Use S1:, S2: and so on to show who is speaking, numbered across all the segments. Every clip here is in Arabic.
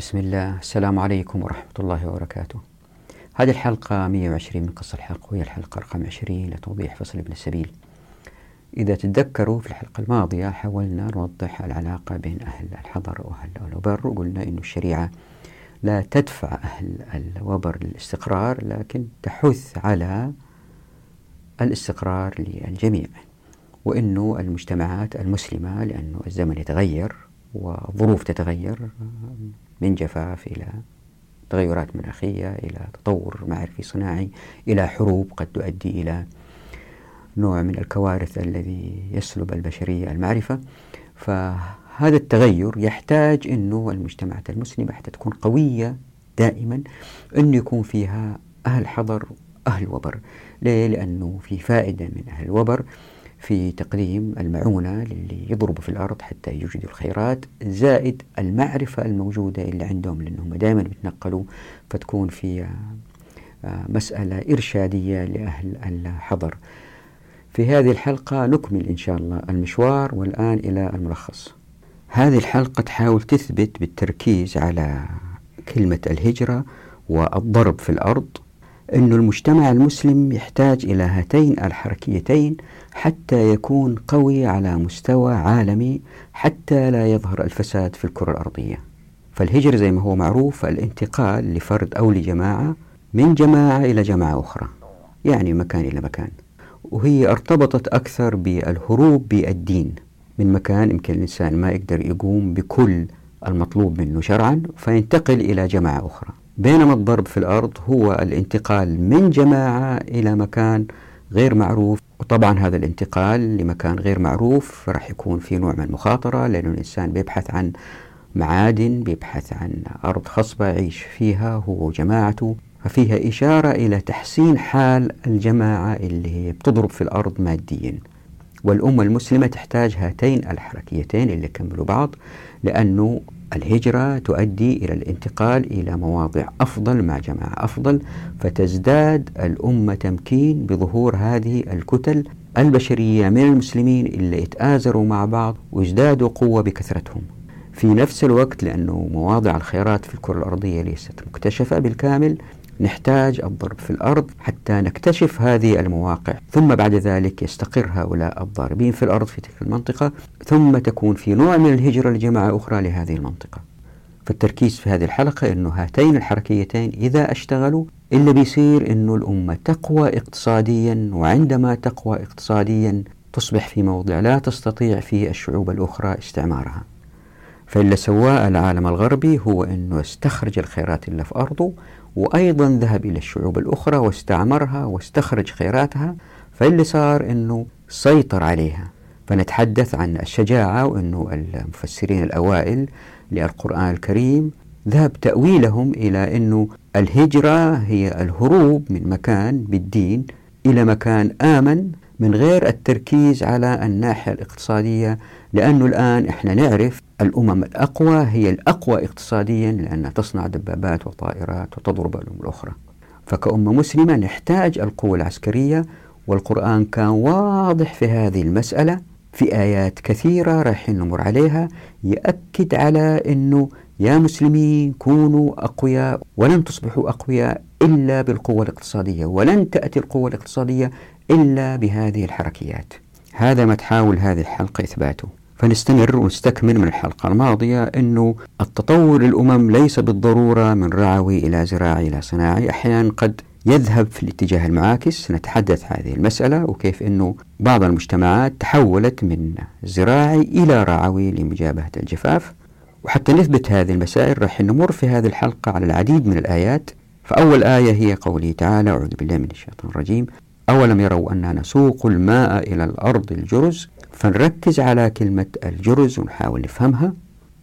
S1: بسم الله السلام عليكم ورحمة الله وبركاته هذه الحلقة 120 من قصة الحق وهي الحلقة رقم 20 لتوضيح فصل ابن السبيل إذا تتذكروا في الحلقة الماضية حاولنا نوضح العلاقة بين أهل الحضر وأهل الوبر وقلنا أن الشريعة لا تدفع أهل الوبر للاستقرار لكن تحث على الاستقرار للجميع وأنه المجتمعات المسلمة لأنه الزمن يتغير والظروف تتغير من جفاف إلى تغيرات مناخية إلى تطور معرفي صناعي إلى حروب قد تؤدي إلى نوع من الكوارث الذي يسلب البشرية المعرفة فهذا التغير يحتاج أنه المجتمعات المسلمة حتى تكون قوية دائما أنه يكون فيها أهل حضر أهل وبر ليه؟ لأنه في فائدة من أهل الوبر في تقديم المعونة للي يضربوا في الأرض حتى يجدوا الخيرات زائد المعرفة الموجودة اللي عندهم لأنهم دائما بيتنقلوا فتكون في آه، آه، مسألة إرشادية لأهل الحضر في هذه الحلقة نكمل إن شاء الله المشوار والآن إلى الملخص هذه الحلقة تحاول تثبت بالتركيز على كلمة الهجرة والضرب في الأرض أن المجتمع المسلم يحتاج إلى هاتين الحركيتين حتى يكون قوي على مستوى عالمي حتى لا يظهر الفساد في الكرة الأرضية فالهجر زي ما هو معروف الانتقال لفرد أو لجماعة من جماعة إلى جماعة أخرى يعني مكان إلى مكان وهي ارتبطت أكثر بالهروب بالدين من مكان يمكن الإنسان ما يقدر يقوم بكل المطلوب منه شرعا فينتقل إلى جماعة أخرى بينما الضرب في الأرض هو الانتقال من جماعة إلى مكان غير معروف وطبعا هذا الانتقال لمكان غير معروف راح يكون في نوع من المخاطرة لأنه الإنسان بيبحث عن معادن بيبحث عن أرض خصبة يعيش فيها هو وجماعته ففيها إشارة إلى تحسين حال الجماعة اللي بتضرب في الأرض ماديا والأمة المسلمة تحتاج هاتين الحركيتين اللي كملوا بعض لأنه الهجرة تؤدي إلى الانتقال إلى مواضع أفضل مع جماعة أفضل فتزداد الأمة تمكين بظهور هذه الكتل البشرية من المسلمين اللي يتآزروا مع بعض ويزدادوا قوة بكثرتهم في نفس الوقت لأنه مواضع الخيرات في الكرة الأرضية ليست مكتشفة بالكامل نحتاج الضرب في الأرض حتى نكتشف هذه المواقع ثم بعد ذلك يستقر هؤلاء الضاربين في الأرض في تلك المنطقة ثم تكون في نوع من الهجرة لجماعة أخرى لهذه المنطقة فالتركيز في هذه الحلقة أنه هاتين الحركيتين إذا اشتغلوا إلا بيصير أنه الأمة تقوى اقتصاديا وعندما تقوى اقتصاديا تصبح في موضع لا تستطيع فيه الشعوب الأخرى استعمارها فاللي سواه العالم الغربي هو أنه استخرج الخيرات اللي في أرضه وأيضا ذهب إلى الشعوب الأخرى واستعمرها واستخرج خيراتها فاللي صار أنه سيطر عليها فنتحدث عن الشجاعة وأنه المفسرين الأوائل للقرآن الكريم ذهب تأويلهم إلى أنه الهجرة هي الهروب من مكان بالدين إلى مكان آمن من غير التركيز على الناحية الاقتصادية لأنه الآن إحنا نعرف الأمم الأقوى هي الأقوى اقتصاديا لأنها تصنع دبابات وطائرات وتضرب الأمم الأخرى فكأمة مسلمة نحتاج القوة العسكرية والقرآن كان واضح في هذه المسألة في آيات كثيرة راح نمر عليها يأكد على أنه يا مسلمين كونوا أقوياء ولن تصبحوا أقوياء إلا بالقوة الاقتصادية ولن تأتي القوة الاقتصادية إلا بهذه الحركيات هذا ما تحاول هذه الحلقة إثباته فنستمر ونستكمل من الحلقة الماضية أنه التطور الأمم ليس بالضرورة من رعوي إلى زراعي إلى صناعي أحيانا قد يذهب في الاتجاه المعاكس نتحدث هذه المسألة وكيف أنه بعض المجتمعات تحولت من زراعي إلى رعوي لمجابهة الجفاف وحتى نثبت هذه المسائل راح نمر في هذه الحلقة على العديد من الآيات فأول آية هي قوله تعالى أعوذ بالله من الشيطان الرجيم أولم يروا أننا نسوق الماء إلى الأرض الجرز فنركز على كلمة الجرز ونحاول نفهمها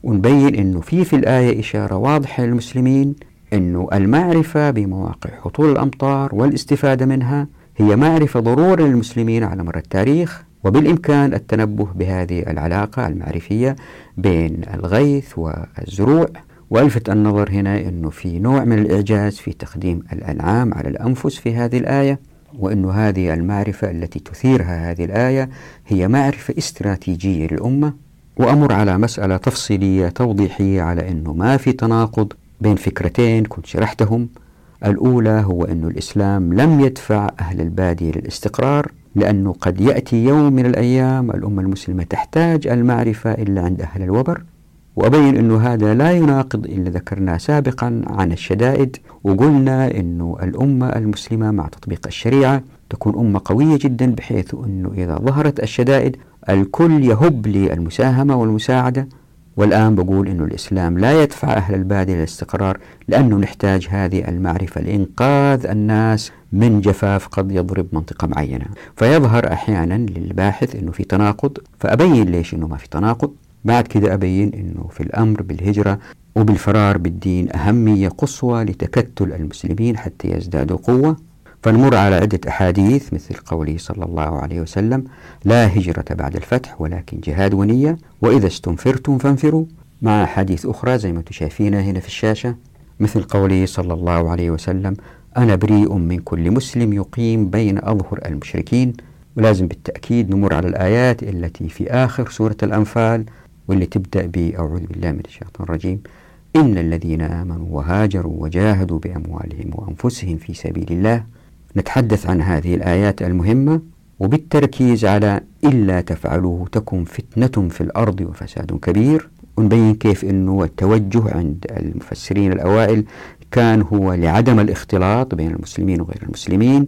S1: ونبين أنه في في الآية إشارة واضحة للمسلمين أنه المعرفة بمواقع هطول الأمطار والاستفادة منها هي معرفة ضرورة للمسلمين على مر التاريخ وبالإمكان التنبه بهذه العلاقة المعرفية بين الغيث والزروع والفت النظر هنا انه في نوع من الاعجاز في تقديم الانعام على الانفس في هذه الايه وأن هذه المعرفة التي تثيرها هذه الآية هي معرفة استراتيجية للأمة وأمر على مسألة تفصيلية توضيحية على أنه ما في تناقض بين فكرتين كنت شرحتهم الأولى هو أن الإسلام لم يدفع أهل البادية للاستقرار لأنه قد يأتي يوم من الأيام الأمة المسلمة تحتاج المعرفة إلا عند أهل الوبر وأبين أن هذا لا يناقض اللي ذكرناه سابقا عن الشدائد وقلنا أن الأمة المسلمة مع تطبيق الشريعة تكون أمة قوية جدا بحيث أنه إذا ظهرت الشدائد الكل يهب للمساهمة والمساعدة والآن بقول أن الإسلام لا يدفع أهل البادية للاستقرار لأنه نحتاج هذه المعرفة لإنقاذ الناس من جفاف قد يضرب منطقة معينة فيظهر أحيانا للباحث أنه في تناقض فأبين ليش أنه ما في تناقض بعد كده أبين أنه في الأمر بالهجرة وبالفرار بالدين أهمية قصوى لتكتل المسلمين حتى يزدادوا قوة فنمر على عدة أحاديث مثل قوله صلى الله عليه وسلم لا هجرة بعد الفتح ولكن جهاد ونية وإذا استنفرتم فانفروا مع أحاديث أخرى زي ما تشايفين هنا في الشاشة مثل قوله صلى الله عليه وسلم أنا بريء من كل مسلم يقيم بين أظهر المشركين ولازم بالتأكيد نمر على الآيات التي في آخر سورة الأنفال واللي تبدأ بأعوذ بالله من الشيطان الرجيم إن الذين آمنوا وهاجروا وجاهدوا بأموالهم وأنفسهم في سبيل الله نتحدث عن هذه الآيات المهمة وبالتركيز على إلا تفعلوه تكن فتنة في الأرض وفساد كبير ونبين كيف أنه التوجه عند المفسرين الأوائل كان هو لعدم الاختلاط بين المسلمين وغير المسلمين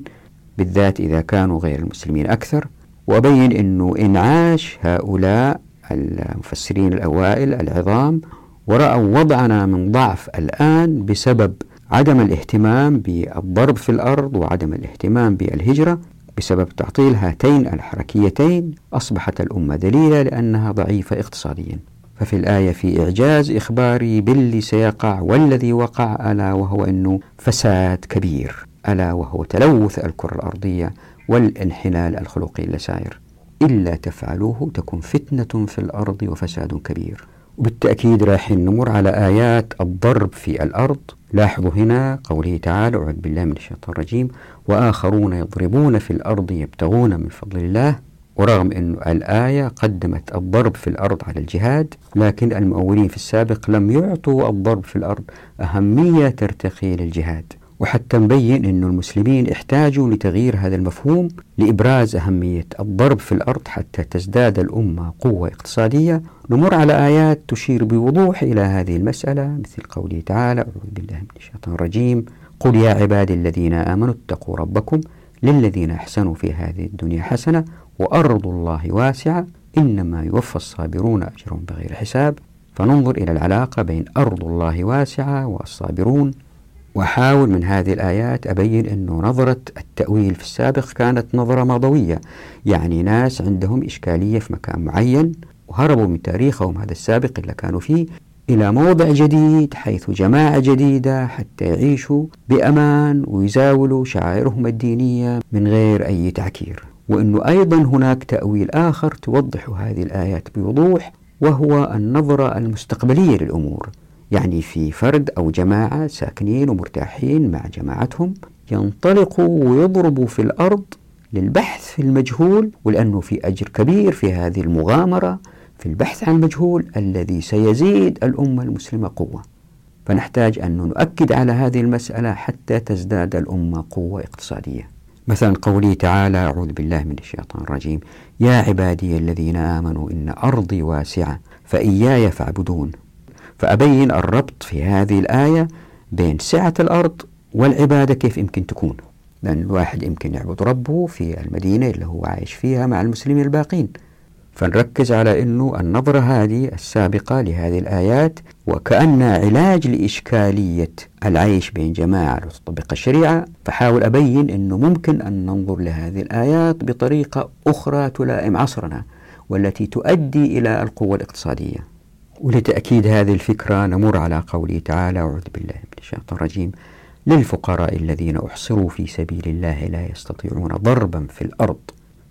S1: بالذات إذا كانوا غير المسلمين أكثر وأبين أنه إنعاش هؤلاء المفسرين الأوائل العظام ورأوا وضعنا من ضعف الآن بسبب عدم الاهتمام بالضرب في الأرض وعدم الاهتمام بالهجرة بسبب تعطيل هاتين الحركيتين أصبحت الأمة ذليلة لأنها ضعيفة اقتصاديا ففي الآية في إعجاز إخباري باللي سيقع والذي وقع ألا وهو أنه فساد كبير ألا وهو تلوث الكرة الأرضية والانحلال الخلقي اللي ساير إلا تفعلوه تكون فتنة في الأرض وفساد كبير وبالتأكيد راح نمر على آيات الضرب في الأرض لاحظوا هنا قوله تعالى أعوذ بالله من الشيطان الرجيم وآخرون يضربون في الأرض يبتغون من فضل الله ورغم أن الآية قدمت الضرب في الأرض على الجهاد لكن المؤولين في السابق لم يعطوا الضرب في الأرض أهمية ترتقي للجهاد وحتى نبين أن المسلمين احتاجوا لتغيير هذا المفهوم لإبراز أهمية الضرب في الأرض حتى تزداد الأمة قوة اقتصادية نمر على آيات تشير بوضوح إلى هذه المسألة مثل قوله تعالى أعوذ بالله من الشيطان الرجيم قل يا عبادي الذين آمنوا اتقوا ربكم للذين أحسنوا في هذه الدنيا حسنة وأرض الله واسعة إنما يوفى الصابرون أجرهم بغير حساب فننظر إلى العلاقة بين أرض الله واسعة والصابرون وأحاول من هذه الآيات أبين أنه نظرة التأويل في السابق كانت نظرة ماضوية يعني ناس عندهم إشكالية في مكان معين وهربوا من تاريخهم هذا السابق اللي كانوا فيه إلى موضع جديد حيث جماعة جديدة حتى يعيشوا بأمان ويزاولوا شعائرهم الدينية من غير أي تعكير وأنه أيضا هناك تأويل آخر توضح هذه الآيات بوضوح وهو النظرة المستقبلية للأمور يعني في فرد أو جماعة ساكنين ومرتاحين مع جماعتهم ينطلقوا ويضربوا في الأرض للبحث في المجهول ولأنه في أجر كبير في هذه المغامرة في البحث عن المجهول الذي سيزيد الأمة المسلمة قوة فنحتاج أن نؤكد على هذه المسألة حتى تزداد الأمة قوة اقتصادية مثلا قوله تعالى أعوذ بالله من الشيطان الرجيم يا عبادي الذين آمنوا إن أرضي واسعة فإياي فاعبدون فأبين الربط في هذه الآية بين سعة الأرض والعبادة كيف يمكن تكون لأن الواحد يمكن يعبد ربه في المدينة اللي هو عايش فيها مع المسلمين الباقين فنركز على أنه النظرة هذه السابقة لهذه الآيات وكأن علاج لإشكالية العيش بين جماعة تطبق الشريعة فحاول أبين أنه ممكن أن ننظر لهذه الآيات بطريقة أخرى تلائم عصرنا والتي تؤدي إلى القوة الاقتصادية ولتأكيد هذه الفكرة نمر على قوله تعالى أعوذ بالله من الشيطان الرجيم للفقراء الذين أحصروا في سبيل الله لا يستطيعون ضربا في الأرض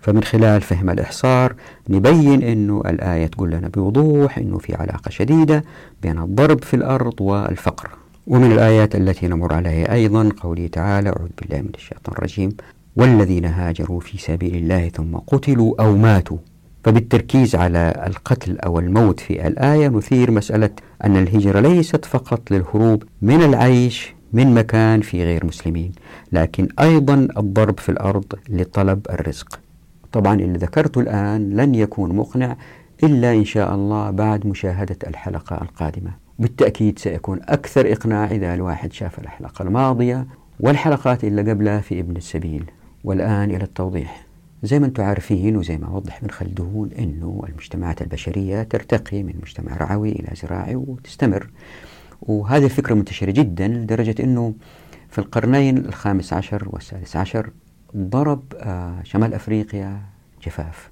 S1: فمن خلال فهم الإحصار نبين أنه الآية تقول لنا بوضوح أنه في علاقة شديدة بين الضرب في الأرض والفقر ومن الآيات التي نمر عليها أيضا قوله تعالى أعوذ بالله من الشيطان الرجيم والذين هاجروا في سبيل الله ثم قتلوا أو ماتوا فبالتركيز على القتل أو الموت في الآية نثير مسألة أن الهجرة ليست فقط للهروب من العيش من مكان في غير مسلمين لكن أيضا الضرب في الأرض لطلب الرزق طبعا اللي ذكرته الآن لن يكون مقنع إلا إن شاء الله بعد مشاهدة الحلقة القادمة بالتأكيد سيكون أكثر إقناع إذا الواحد شاف الحلقة الماضية والحلقات اللي قبلها في ابن السبيل والآن إلى التوضيح زي ما أنتم عارفين وزي ما وضح ابن خلدون أنه المجتمعات البشرية ترتقي من مجتمع رعوي إلى زراعي وتستمر وهذه الفكرة منتشرة جدا لدرجة أنه في القرنين الخامس عشر والسادس عشر ضرب آه، شمال أفريقيا جفاف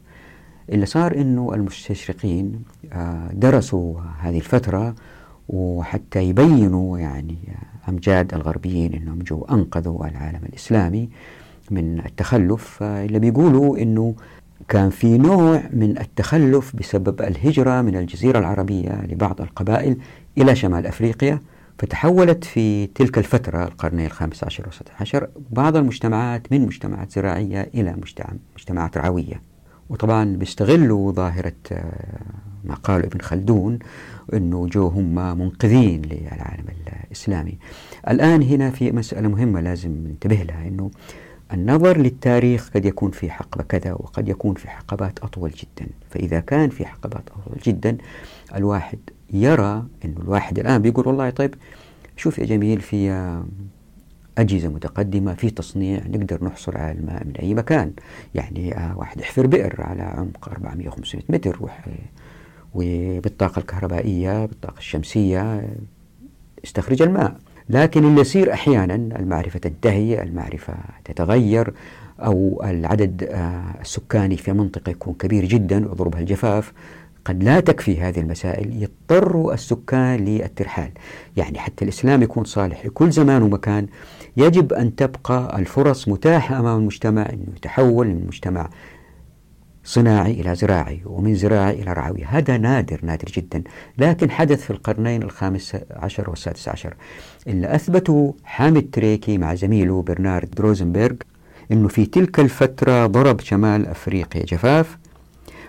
S1: اللي صار أنه المستشرقين آه، درسوا هذه الفترة وحتى يبينوا يعني آه، أمجاد الغربيين أنهم جو أنقذوا العالم الإسلامي من التخلف اللي بيقولوا انه كان في نوع من التخلف بسبب الهجرة من الجزيرة العربية لبعض القبائل إلى شمال أفريقيا فتحولت في تلك الفترة القرنين الخامس عشر والسادس عشر بعض المجتمعات من مجتمعات زراعية إلى مجتمعات رعوية وطبعا بيستغلوا ظاهرة آه، ما قاله ابن خلدون أنه جو هم منقذين للعالم الإسلامي الآن هنا في مسألة مهمة لازم ننتبه لها أنه النظر للتاريخ قد يكون في حقبة كذا وقد يكون في حقبات أطول جدا فإذا كان في حقبات أطول جدا الواحد يرى أن الواحد الآن بيقول والله طيب شوف يا جميل في أجهزة متقدمة في تصنيع نقدر نحصل على الماء من أي مكان يعني آه، واحد يحفر بئر على عمق 400-500 متر وبالطاقة الكهربائية بالطاقة الشمسية يستخرج الماء لكن اللي يصير أحيانا المعرفة تنتهي المعرفة تتغير أو العدد آه، السكاني في منطقة يكون كبير جدا ويضربها الجفاف قد لا تكفي هذه المسائل يضطر السكان للترحال يعني حتى الإسلام يكون صالح لكل زمان ومكان يجب أن تبقى الفرص متاحة أمام المجتمع أنه يتحول من مجتمع صناعي إلى زراعي ومن زراعي إلى رعوي هذا نادر نادر جدا لكن حدث في القرنين الخامس عشر والسادس عشر اللي أثبته حامد تريكي مع زميله برنارد دروزنبرغ أنه في تلك الفترة ضرب شمال أفريقيا جفاف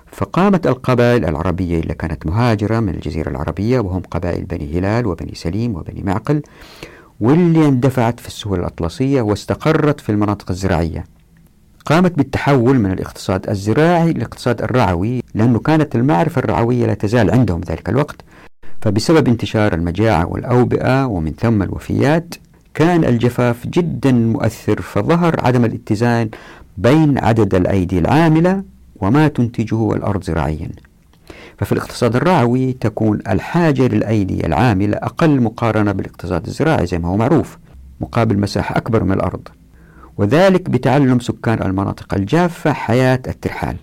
S1: فقامت القبائل العربية اللي كانت مهاجرة من الجزيرة العربية وهم قبائل بني هلال وبني سليم وبني معقل واللي اندفعت في السهول الأطلسية واستقرت في المناطق الزراعية قامت بالتحول من الاقتصاد الزراعي للاقتصاد الرعوي لأنه كانت المعرفة الرعوية لا تزال عندهم ذلك الوقت فبسبب انتشار المجاعة والأوبئة ومن ثم الوفيات كان الجفاف جدا مؤثر فظهر عدم الاتزان بين عدد الأيدي العاملة وما تنتجه الأرض زراعيا ففي الاقتصاد الرعوي تكون الحاجة للأيدي العاملة أقل مقارنة بالاقتصاد الزراعي زي ما هو معروف مقابل مساحة أكبر من الأرض وذلك بتعلم سكان المناطق الجافة حياة الترحال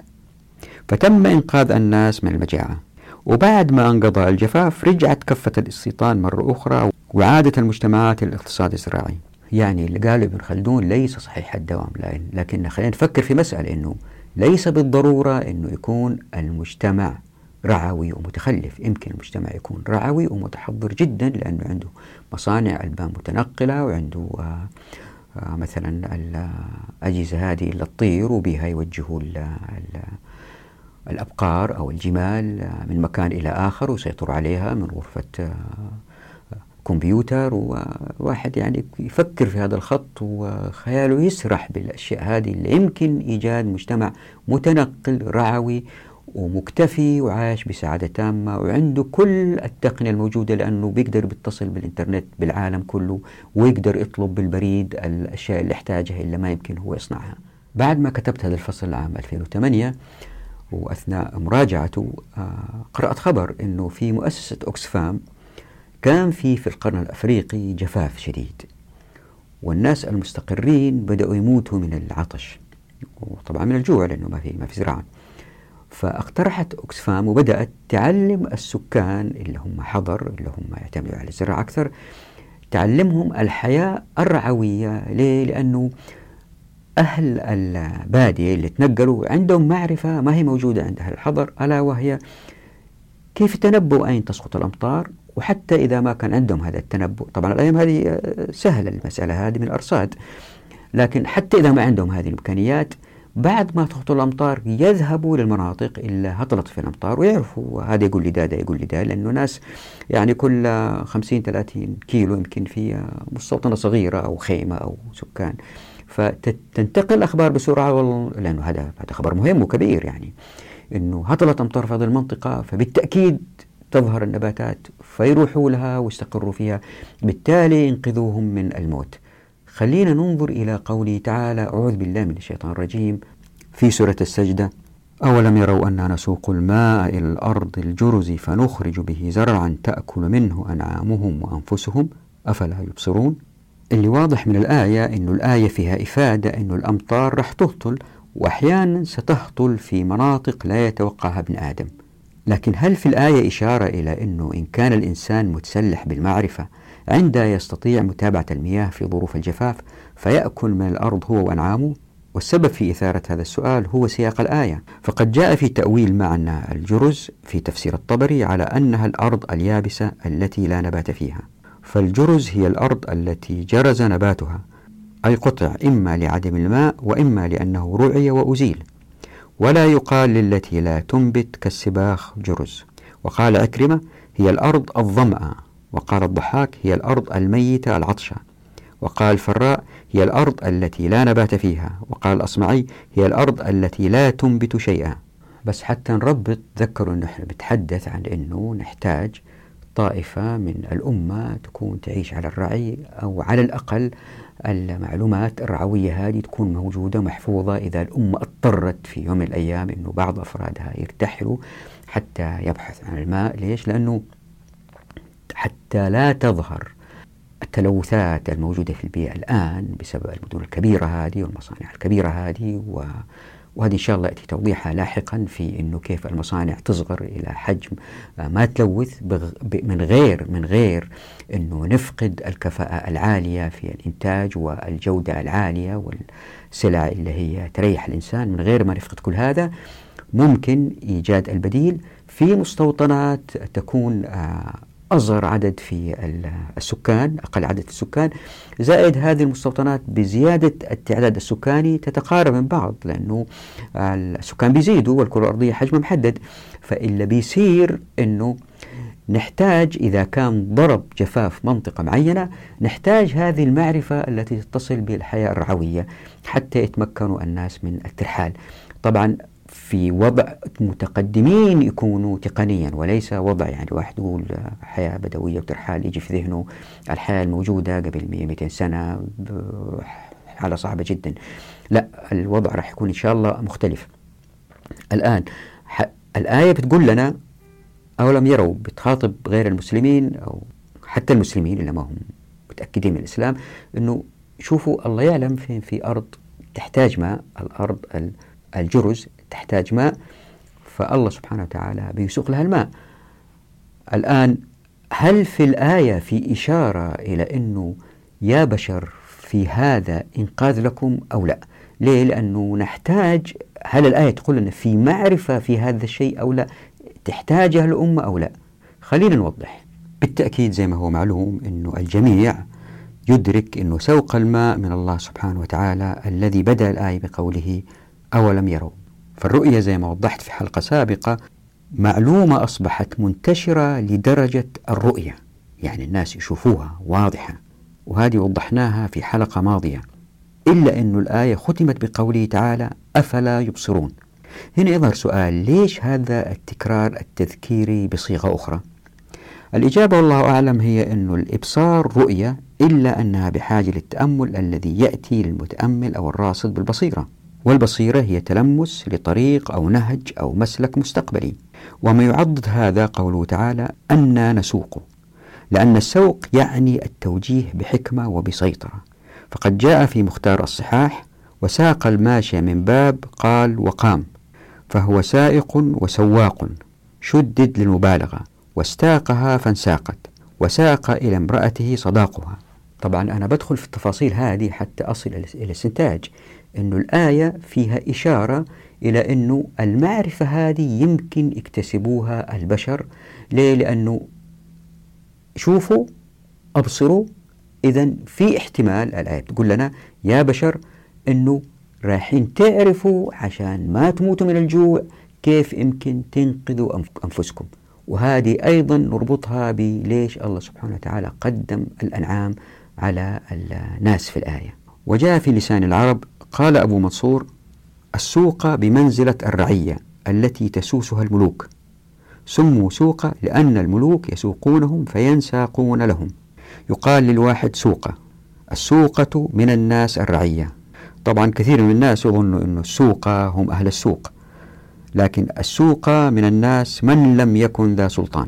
S1: فتم إنقاذ الناس من المجاعة وبعد ما انقضى الجفاف رجعت كفة الاستيطان مرة أخرى وعادت المجتمعات الاقتصاد الزراعي يعني اللي قاله ابن خلدون ليس صحيح الدوام لكن خلينا نفكر في مسألة أنه ليس بالضرورة أنه يكون المجتمع رعوي ومتخلف يمكن المجتمع يكون رعوي ومتحضر جدا لأنه عنده مصانع ألبان متنقلة وعنده آه آه، مثلا الأجهزة هذه اللي تطير وبها يوجهوا الأبقار أو الجمال آه، من مكان إلى آخر وسيطر عليها من غرفة آه، كمبيوتر وواحد يعني يفكر في هذا الخط وخياله يسرح بالأشياء هذه اللي يمكن إيجاد مجتمع متنقل رعوي ومكتفي وعايش بسعادة تامة وعنده كل التقنية الموجودة لأنه بيقدر بيتصل بالإنترنت بالعالم كله ويقدر يطلب بالبريد الأشياء اللي يحتاجها اللي ما يمكن هو يصنعها بعد ما كتبت هذا الفصل عام 2008 وأثناء مراجعته آه، قرأت خبر أنه في مؤسسة أوكسفام كان في في القرن الأفريقي جفاف شديد والناس المستقرين بدأوا يموتوا من العطش وطبعا من الجوع لأنه ما في ما في زراعة فاقترحت اوكسفام وبدأت تعلم السكان اللي هم حضر اللي هم يعتمدوا على الزراعة أكثر تعلمهم الحياة الرعوية ليه؟ لأنه أهل البادية اللي تنقلوا عندهم معرفة ما هي موجودة عند أهل الحضر ألا وهي كيف التنبؤ أين تسقط الأمطار وحتى إذا ما كان عندهم هذا التنبؤ طبعا الأيام هذه سهلة المسألة هذه من الأرصاد لكن حتى إذا ما عندهم هذه الإمكانيات بعد ما تهطل الأمطار يذهبوا للمناطق اللي هطلت في الأمطار ويعرفوا هذا يقول لي ده ده يقول لي ده لأنه ناس يعني كل 50 30 كيلو يمكن في مستوطنة صغيرة أو خيمة أو سكان فتنتقل الأخبار بسرعة وال... لأنه هذا هذا خبر مهم وكبير يعني أنه هطلت أمطار في هذه المنطقة فبالتأكيد تظهر النباتات فيروحوا لها ويستقروا فيها بالتالي ينقذوهم من الموت خلينا ننظر إلى قوله تعالى أعوذ بالله من الشيطان الرجيم في سورة السجدة أولم يروا أننا نسوق الماء إلى الأرض الجرز فنخرج به زرعا تأكل منه أنعامهم وأنفسهم أفلا يبصرون اللي واضح من الآية أن الآية فيها إفادة أن الأمطار رح تهطل وأحيانا ستهطل في مناطق لا يتوقعها ابن آدم لكن هل في الآية إشارة إلى أنه إن كان الإنسان متسلح بالمعرفة عند يستطيع متابعة المياه في ظروف الجفاف فيأكل من الأرض هو وأنعامه والسبب في إثارة هذا السؤال هو سياق الآية فقد جاء في تأويل معنى الجرز في تفسير الطبري على أنها الأرض اليابسة التي لا نبات فيها فالجرز هي الأرض التي جرز نباتها أي قطع إما لعدم الماء وإما لأنه رعي وأزيل ولا يقال للتي لا تنبت كالسباخ جرز وقال أكرمة هي الأرض الظمأ وقال الضحاك هي الأرض الميتة العطشة وقال الفراء هي الأرض التي لا نبات فيها وقال الأصمعي هي الأرض التي لا تنبت شيئا بس حتى نربط تذكروا أنه إحنا بنتحدث عن أنه نحتاج طائفة من الأمة تكون تعيش على الرعي أو على الأقل المعلومات الرعوية هذه تكون موجودة محفوظة إذا الأمة اضطرت في يوم من الأيام أنه بعض أفرادها يرتحلوا حتى يبحث عن الماء ليش؟ لأنه حتى لا تظهر التلوثات الموجودة في البيئة الآن بسبب المدن الكبيرة هذه والمصانع الكبيرة هذه و... وهذه إن شاء الله يأتي توضيحها لاحقا في أنه كيف المصانع تصغر إلى حجم آه، ما تلوث بغ... من غير من غير أنه نفقد الكفاءة العالية في الإنتاج والجودة العالية والسلع اللي هي تريح الإنسان من غير ما نفقد كل هذا ممكن إيجاد البديل في مستوطنات تكون آه، أصغر عدد في السكان أقل عدد السكان زائد هذه المستوطنات بزيادة التعداد السكاني تتقارب من بعض لأنه السكان بيزيدوا والكرة الأرضية حجمها محدد فاللي بيصير أنه نحتاج إذا كان ضرب جفاف منطقة معينة نحتاج هذه المعرفة التي تتصل بالحياة الرعوية حتى يتمكنوا الناس من الترحال طبعا في وضع متقدمين يكونوا تقنيا وليس وضع يعني واحد يقول حياة بدوية وترحال يجي في ذهنه الحياة الموجودة قبل 100 200 سنة حالة صعبة جدا لا الوضع راح يكون إن شاء الله مختلف الآن الآية بتقول لنا أولم يروا بتخاطب غير المسلمين أو حتى المسلمين اللي ما هم متأكدين من الإسلام أنه شوفوا الله يعلم فين في أرض تحتاج ماء الأرض الجرز تحتاج ماء فالله سبحانه وتعالى بيسوق لها الماء الآن هل في الآية في إشارة إلى أنه يا بشر في هذا إنقاذ لكم أو لا ليه؟ لأنه نحتاج هل الآية تقول لنا في معرفة في هذا الشيء أو لا تحتاجها الأمة أو لا خلينا نوضح بالتأكيد زي ما هو معلوم أنه الجميع يدرك أنه سوق الماء من الله سبحانه وتعالى الذي بدأ الآية بقوله أولم يروا فالرؤية زي ما وضحت في حلقة سابقة معلومة أصبحت منتشرة لدرجة الرؤية يعني الناس يشوفوها واضحة وهذه وضحناها في حلقة ماضية إلا أن الآية ختمت بقوله تعالى أفلا يبصرون هنا يظهر سؤال ليش هذا التكرار التذكيري بصيغة أخرى الإجابة والله أعلم هي أن الإبصار رؤية إلا أنها بحاجة للتأمل الذي يأتي للمتأمل أو الراصد بالبصيرة والبصيرة هي تلمس لطريق أو نهج أو مسلك مستقبلي وما يعضد هذا قوله تعالى أنا نسوقه لأن السوق يعني التوجيه بحكمة وبسيطرة فقد جاء في مختار الصحاح وساق الماشي من باب قال وقام فهو سائق وسواق شدد للمبالغة واستاقها فانساقت وساق إلى امرأته صداقها طبعا أنا بدخل في التفاصيل هذه حتى أصل إلى الاستنتاج أن الآية فيها إشارة إلى أن المعرفة هذه يمكن يكتسبوها البشر ليه؟ لأنه شوفوا أبصروا إذا في احتمال الآية تقول لنا يا بشر أنه رايحين تعرفوا عشان ما تموتوا من الجوع كيف يمكن تنقذوا أنفسكم وهذه أيضا نربطها بليش الله سبحانه وتعالى قدم الأنعام على الناس في الآية وجاء في لسان العرب قال أبو منصور السوق بمنزلة الرعية التي تسوسها الملوك سموا سوق لأن الملوك يسوقونهم فينساقون لهم يقال للواحد سوقة السوقة من الناس الرعية طبعا كثير من الناس يظن أن السوقة هم أهل السوق لكن السوقة من الناس من لم يكن ذا سلطان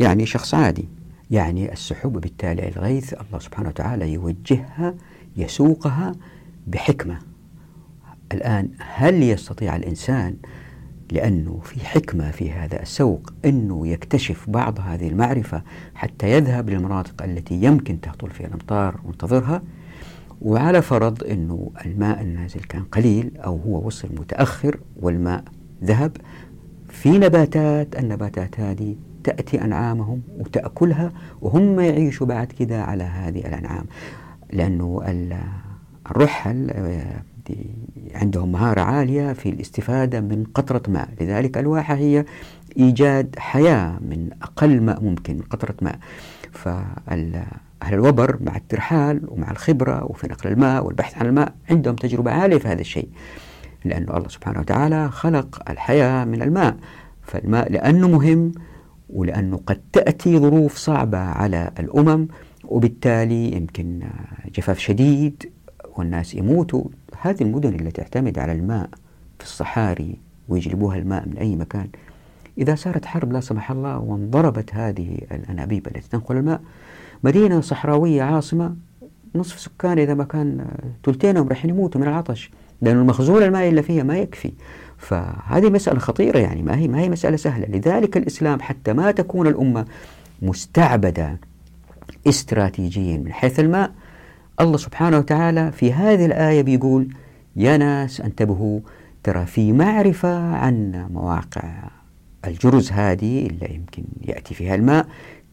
S1: يعني شخص عادي يعني السحب بالتالي الغيث الله سبحانه وتعالى يوجهها يسوقها بحكمه الآن هل يستطيع الإنسان لأنه في حكمة في هذا السوق أنه يكتشف بعض هذه المعرفة حتى يذهب للمناطق التي يمكن تهطل فيها الأمطار وانتظرها وعلى فرض أنه الماء النازل كان قليل أو هو وصل متأخر والماء ذهب في نباتات النباتات هذه تأتي أنعامهم وتأكلها وهم يعيشوا بعد كذا على هذه الأنعام لأنه الرحل آه، عندهم مهارة عالية في الاستفادة من قطرة ماء لذلك الواحة هي إيجاد حياة من أقل ماء ممكن من قطرة ماء فأهل الوبر مع الترحال ومع الخبرة وفي نقل الماء والبحث عن الماء عندهم تجربة عالية في هذا الشيء لأن الله سبحانه وتعالى خلق الحياة من الماء فالماء لأنه مهم ولأنه قد تأتي ظروف صعبة على الأمم وبالتالي يمكن جفاف شديد والناس يموتوا هذه المدن اللي تعتمد على الماء في الصحاري ويجلبوها الماء من أي مكان إذا صارت حرب لا سمح الله وانضربت هذه الأنابيب التي تنقل الماء مدينة صحراوية عاصمة نصف سكان إذا ما كان ثلثينهم راح يموتوا من العطش لأن المخزون المائي اللي فيها ما يكفي فهذه مسألة خطيرة يعني ما هي ما هي مسألة سهلة لذلك الإسلام حتى ما تكون الأمة مستعبدة استراتيجيا من حيث الماء الله سبحانه وتعالى في هذه الآية بيقول يا ناس انتبهوا ترى في معرفة عن مواقع الجرز هذه اللي يمكن يأتي فيها الماء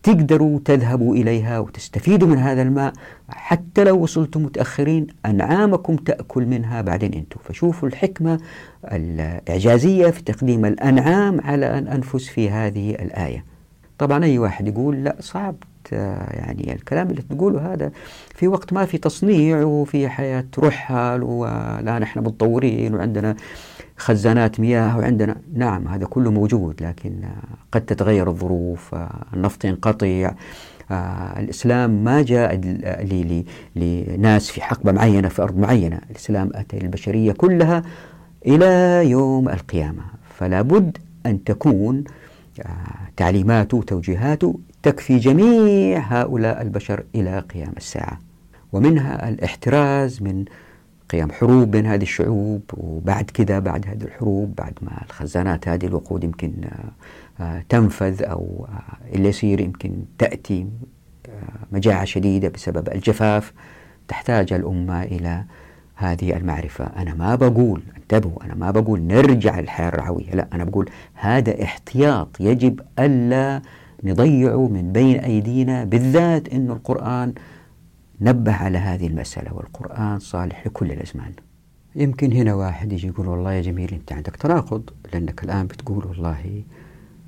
S1: تقدروا تذهبوا إليها وتستفيدوا من هذا الماء حتى لو وصلتم متأخرين أنعامكم تأكل منها بعدين أنتم فشوفوا الحكمة الإعجازية في تقديم الأنعام على الأنفس في هذه الآية طبعا أي واحد يقول لا صعب يعني الكلام اللي تقوله هذا في وقت ما في تصنيع وفي حياة رحل ولا نحن متطورين وعندنا خزانات مياه وعندنا نعم هذا كله موجود لكن قد تتغير الظروف النفط ينقطع الإسلام ما جاء لناس في حقبة معينة في أرض معينة الإسلام أتى للبشرية كلها إلى يوم القيامة فلا بد أن تكون آه، تعليماته وتوجيهاته تكفي جميع هؤلاء البشر إلى قيام الساعة ومنها الاحتراز من قيام حروب بين هذه الشعوب وبعد كذا بعد هذه الحروب بعد ما الخزانات هذه الوقود يمكن آه، آه، تنفذ أو آه، اللي يصير يمكن تأتي مجاعة شديدة بسبب الجفاف تحتاج الأمة إلى هذه المعرفة أنا ما بقول انتبهوا أنا ما بقول نرجع للحياة الرعوية لا أنا بقول هذا احتياط يجب ألا نضيعه من بين أيدينا بالذات أن القرآن نبه على هذه المسألة والقرآن صالح لكل الأزمان يمكن هنا واحد يجي يقول والله يا جميل أنت عندك تناقض لأنك الآن بتقول والله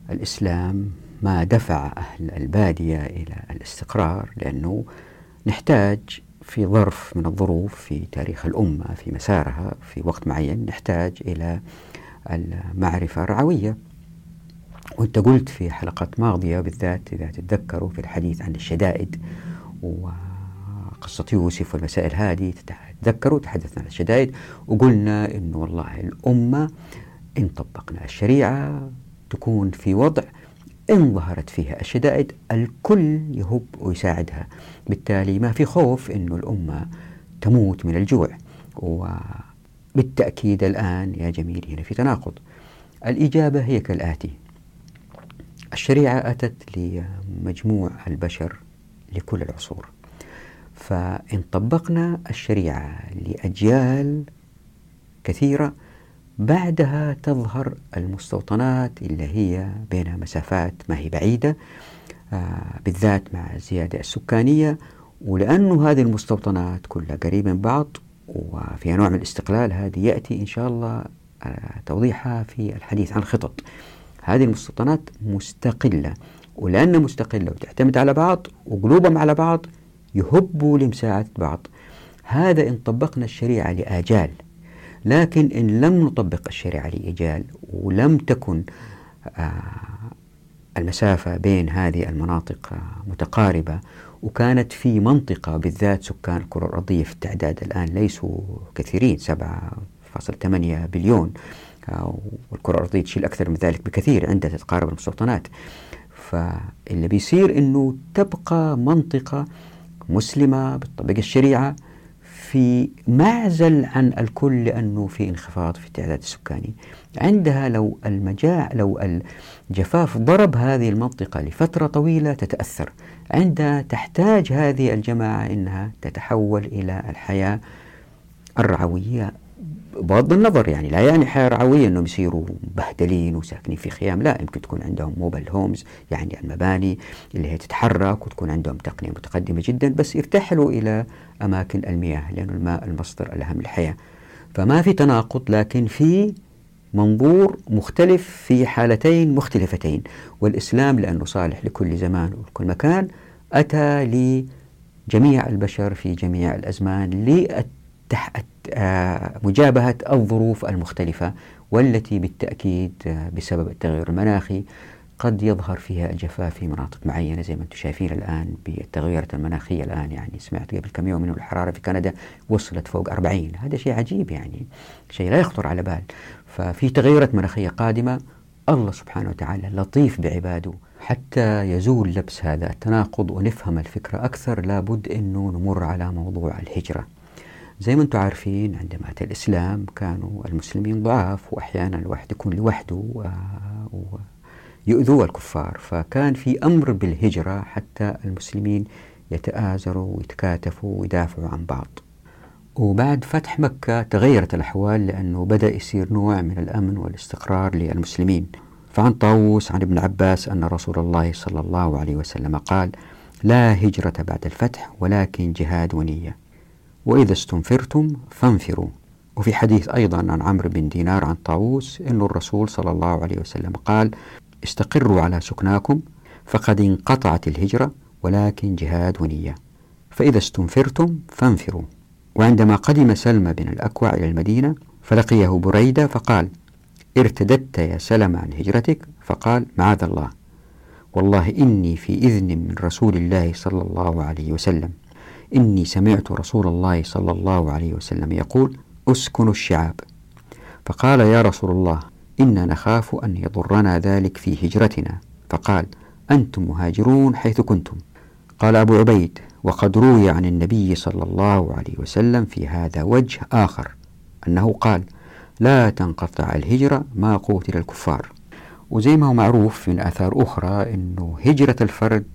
S1: الإسلام ما دفع أهل البادية إلى الاستقرار لأنه نحتاج في ظرف من الظروف في تاريخ الأمة في مسارها في وقت معين نحتاج إلى المعرفة الرعوية وانت قلت في حلقات ماضية بالذات إذا تتذكروا في الحديث عن الشدائد وقصة يوسف والمسائل هذه تتذكروا تحدثنا عن الشدائد وقلنا أنه والله الأمة إن طبقنا الشريعة تكون في وضع إن ظهرت فيها الشدائد الكل يهب ويساعدها بالتالي ما في خوف أن الأمة تموت من الجوع وبالتأكيد الآن يا جميل هنا في تناقض الإجابة هي كالآتي الشريعة أتت لمجموع البشر لكل العصور فإن طبقنا الشريعة لأجيال كثيرة بعدها تظهر المستوطنات اللي هي بين مسافات ما هي بعيدة آه، بالذات مع الزيادة السكانية ولأنه هذه المستوطنات كلها قريبة من بعض وفيها نوع من الاستقلال هذه يأتي إن شاء الله آه، توضيحها في الحديث عن الخطط هذه المستوطنات مستقلة ولأنها مستقلة وتعتمد على بعض وقلوبهم على بعض يهبوا لمساعدة بعض هذا إن طبقنا الشريعة لآجال لكن إن لم نطبق الشريعة لإجال ولم تكن آه، المسافة بين هذه المناطق متقاربة وكانت في منطقة بالذات سكان الكرة الأرضية في التعداد الآن ليسوا كثيرين 7.8 بليون والكرة الأرضية تشيل أكثر من ذلك بكثير عندها تتقارب المستوطنات فاللي بيصير أنه تبقى منطقة مسلمة بتطبق الشريعة في معزل عن الكل لأنه في انخفاض في التعداد السكاني عندها لو المجاع لو الجفاف ضرب هذه المنطقة لفترة طويلة تتأثر عندها تحتاج هذه الجماعة أنها تتحول إلى الحياة الرعوية بغض النظر يعني لا يعني حياة رعوية أنهم يصيروا مبهدلين وساكنين في خيام لا يمكن تكون عندهم موبل هومز يعني المباني اللي هي تتحرك وتكون عندهم تقنية متقدمة جدا بس يرتحلوا إلى أماكن المياه لأن الماء المصدر الأهم للحياة فما في تناقض لكن في منظور مختلف في حالتين مختلفتين والإسلام لأنه صالح لكل زمان ولكل مكان أتى لجميع البشر في جميع الأزمان للتناقض آه، مجابهة الظروف المختلفة والتي بالتأكيد آه، بسبب التغير المناخي قد يظهر فيها الجفاف في مناطق معينة زي ما أنتم شايفين الآن بالتغيرات المناخية الآن يعني سمعت قبل كم يوم أنه الحرارة في كندا وصلت فوق 40 هذا شيء عجيب يعني شيء لا يخطر على بال ففي تغيرات مناخية قادمة الله سبحانه وتعالى لطيف بعباده حتى يزول لبس هذا التناقض ونفهم الفكرة أكثر لابد أنه نمر على موضوع الهجرة زي ما انتم عارفين عندما أتى الإسلام كانوا المسلمين ضعاف وأحيانا الواحد يكون لوحده ويؤذوه الكفار فكان في أمر بالهجرة حتى المسلمين يتآزروا ويتكاتفوا ويدافعوا عن بعض وبعد فتح مكة تغيرت الأحوال لأنه بدأ يصير نوع من الأمن والاستقرار للمسلمين فعن طاووس عن ابن عباس أن رسول الله صلى الله عليه وسلم قال لا هجرة بعد الفتح ولكن جهاد ونية وإذا استنفرتم فانفروا وفي حديث أيضا عن عمرو بن دينار عن طاووس أن الرسول صلى الله عليه وسلم قال استقروا على سكناكم فقد انقطعت الهجرة ولكن جهاد ونية فإذا استنفرتم فانفروا وعندما قدم سلمى بن الأكوع إلى المدينة فلقيه بريدة فقال ارتددت يا سلمى عن هجرتك فقال معاذ الله والله إني في إذن من رسول الله صلى الله عليه وسلم إني سمعت رسول الله صلى الله عليه وسلم يقول أسكن الشعاب فقال يا رسول الله إنا نخاف أن يضرنا ذلك في هجرتنا فقال أنتم مهاجرون حيث كنتم قال أبو عبيد وقد روي عن النبي صلى الله عليه وسلم في هذا وجه آخر أنه قال لا تنقطع الهجرة ما قوتل الكفار وزي ما هو معروف من آثار أخرى أنه هجرة الفرد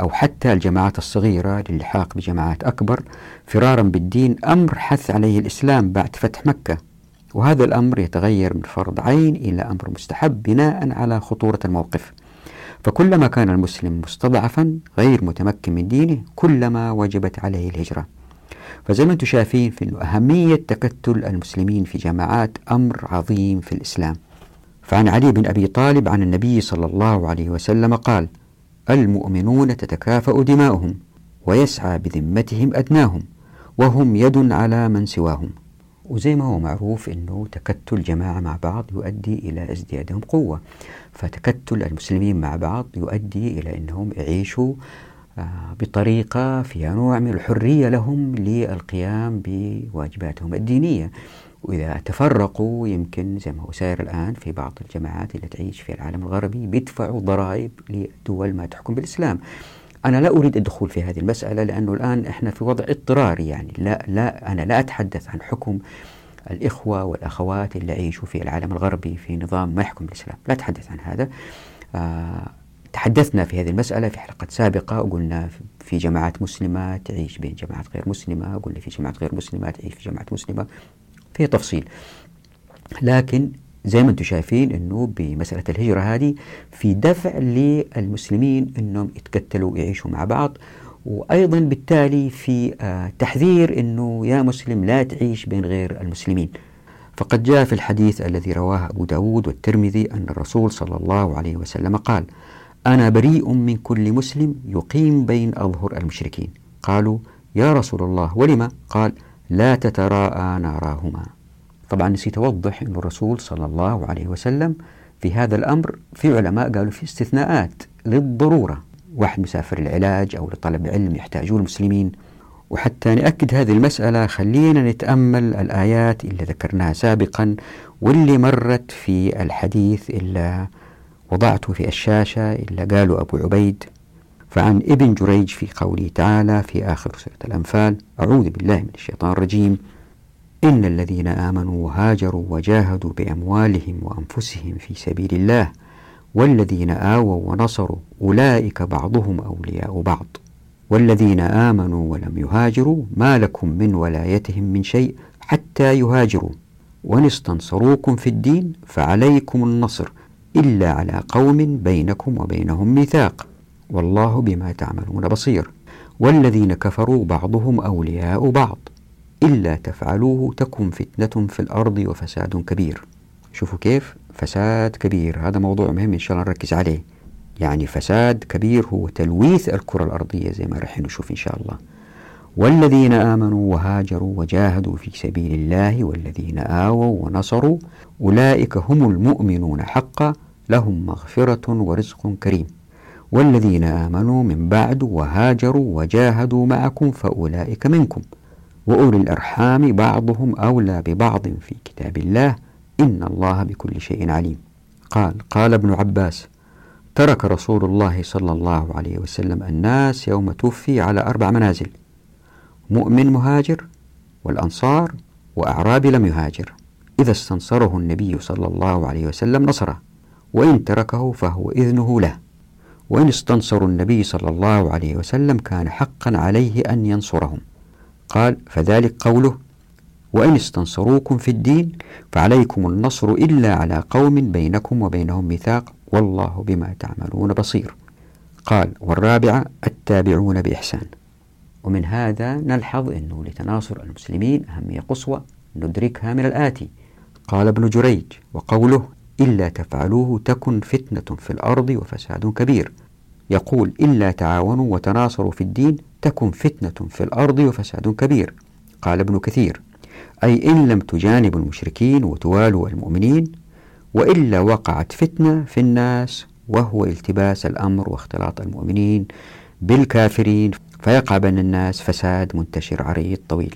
S1: أو حتى الجماعات الصغيرة للحاق بجماعات أكبر فرارا بالدين أمر حث عليه الإسلام بعد فتح مكة وهذا الأمر يتغير من فرض عين إلى أمر مستحب بناء على خطورة الموقف فكلما كان المسلم مستضعفا غير متمكن من دينه كلما وجبت عليه الهجرة فزي ما انتم شايفين في انه أهمية تكتل المسلمين في جماعات أمر عظيم في الإسلام فعن علي بن أبي طالب عن النبي صلى الله عليه وسلم قال المؤمنون تتكافأ دماؤهم ويسعى بذمتهم أدناهم وهم يد على من سواهم وزي ما هو معروف أنه تكتل جماعة مع بعض يؤدي إلى ازديادهم قوة فتكتل المسلمين مع بعض يؤدي إلى أنهم يعيشوا آه، بطريقة فيها نوع من الحرية لهم للقيام بواجباتهم الدينية وإذا تفرقوا يمكن زي ما هو ساير الآن في بعض الجماعات اللي تعيش في العالم الغربي بيدفعوا ضرائب لدول ما تحكم بالإسلام أنا لا أريد الدخول في هذه المسألة لأنه الآن إحنا في وضع اضطراري يعني لا, لا أنا لا أتحدث عن حكم الإخوة والأخوات اللي يعيشوا في العالم الغربي في نظام ما يحكم الإسلام لا أتحدث عن هذا آه تحدثنا في هذه المسألة في حلقة سابقة وقلنا في جماعات مسلمة تعيش بين جماعات غير مسلمة وقلنا في جماعات غير مسلمة تعيش في جماعات مسلمة في تفصيل لكن زي ما انتم شايفين انه بمساله الهجره هذه في دفع للمسلمين انهم يتكتلوا ويعيشوا مع بعض وايضا بالتالي في آه، تحذير انه يا مسلم لا تعيش بين غير المسلمين. فقد جاء في الحديث الذي رواه ابو داود والترمذي ان الرسول صلى الله عليه وسلم قال: انا بريء من كل مسلم يقيم بين اظهر المشركين. قالوا يا رسول الله ولما؟ قال: لا تتراءى ناراهما طبعا نسيت أوضح أن الرسول صلى الله عليه وسلم في هذا الأمر في علماء قالوا في استثناءات للضرورة واحد مسافر العلاج أو لطلب علم يحتاجه المسلمين وحتى نأكد هذه المسألة خلينا نتأمل الآيات اللي ذكرناها سابقا واللي مرت في الحديث إلا وضعته في الشاشة إلا قالوا أبو عبيد فعن ابن جريج في قوله تعالى في آخر سورة الأنفال أعوذ بالله من الشيطان الرجيم إن الذين آمنوا وهاجروا وجاهدوا بأموالهم وأنفسهم في سبيل الله والذين آووا ونصروا أولئك بعضهم أولياء بعض والذين آمنوا ولم يهاجروا ما لكم من ولايتهم من شيء حتى يهاجروا وإن استنصروكم في الدين فعليكم النصر إلا على قوم بينكم وبينهم ميثاق والله بما تعملون بصير والذين كفروا بعضهم أولياء بعض إلا تفعلوه تكن فتنة في الأرض وفساد كبير شوفوا كيف فساد كبير هذا موضوع مهم إن شاء الله نركز عليه يعني فساد كبير هو تلويث الكرة الأرضية زي ما رح نشوف إن شاء الله والذين آمنوا وهاجروا وجاهدوا في سبيل الله والذين آووا ونصروا أولئك هم المؤمنون حقا لهم مغفرة ورزق كريم والذين آمنوا من بعد وهاجروا وجاهدوا معكم فأولئك منكم وأولي الأرحام بعضهم أولى ببعض في كتاب الله إن الله بكل شيء عليم قال قال ابن عباس ترك رسول الله صلى الله عليه وسلم الناس يوم توفي على أربع منازل مؤمن مهاجر والأنصار وأعرابي لم يهاجر إذا استنصره النبي صلى الله عليه وسلم نصره وإن تركه فهو إذنه له وإن استنصروا النبي صلى الله عليه وسلم كان حقا عليه أن ينصرهم قال فذلك قوله وإن استنصروكم في الدين فعليكم النصر إلا على قوم بينكم وبينهم ميثاق والله بما تعملون بصير قال والرابعة التابعون بإحسان ومن هذا نلحظ أنه لتناصر المسلمين أهمية قصوى ندركها من الآتي قال ابن جريج وقوله إلا تفعلوه تكن فتنة في الأرض وفساد كبير يقول إلا تعاونوا وتناصروا في الدين تكن فتنة في الأرض وفساد كبير قال ابن كثير أي إن لم تجانبوا المشركين وتوالوا المؤمنين وإلا وقعت فتنة في الناس وهو التباس الأمر واختلاط المؤمنين بالكافرين فيقع بين الناس فساد منتشر عريض طويل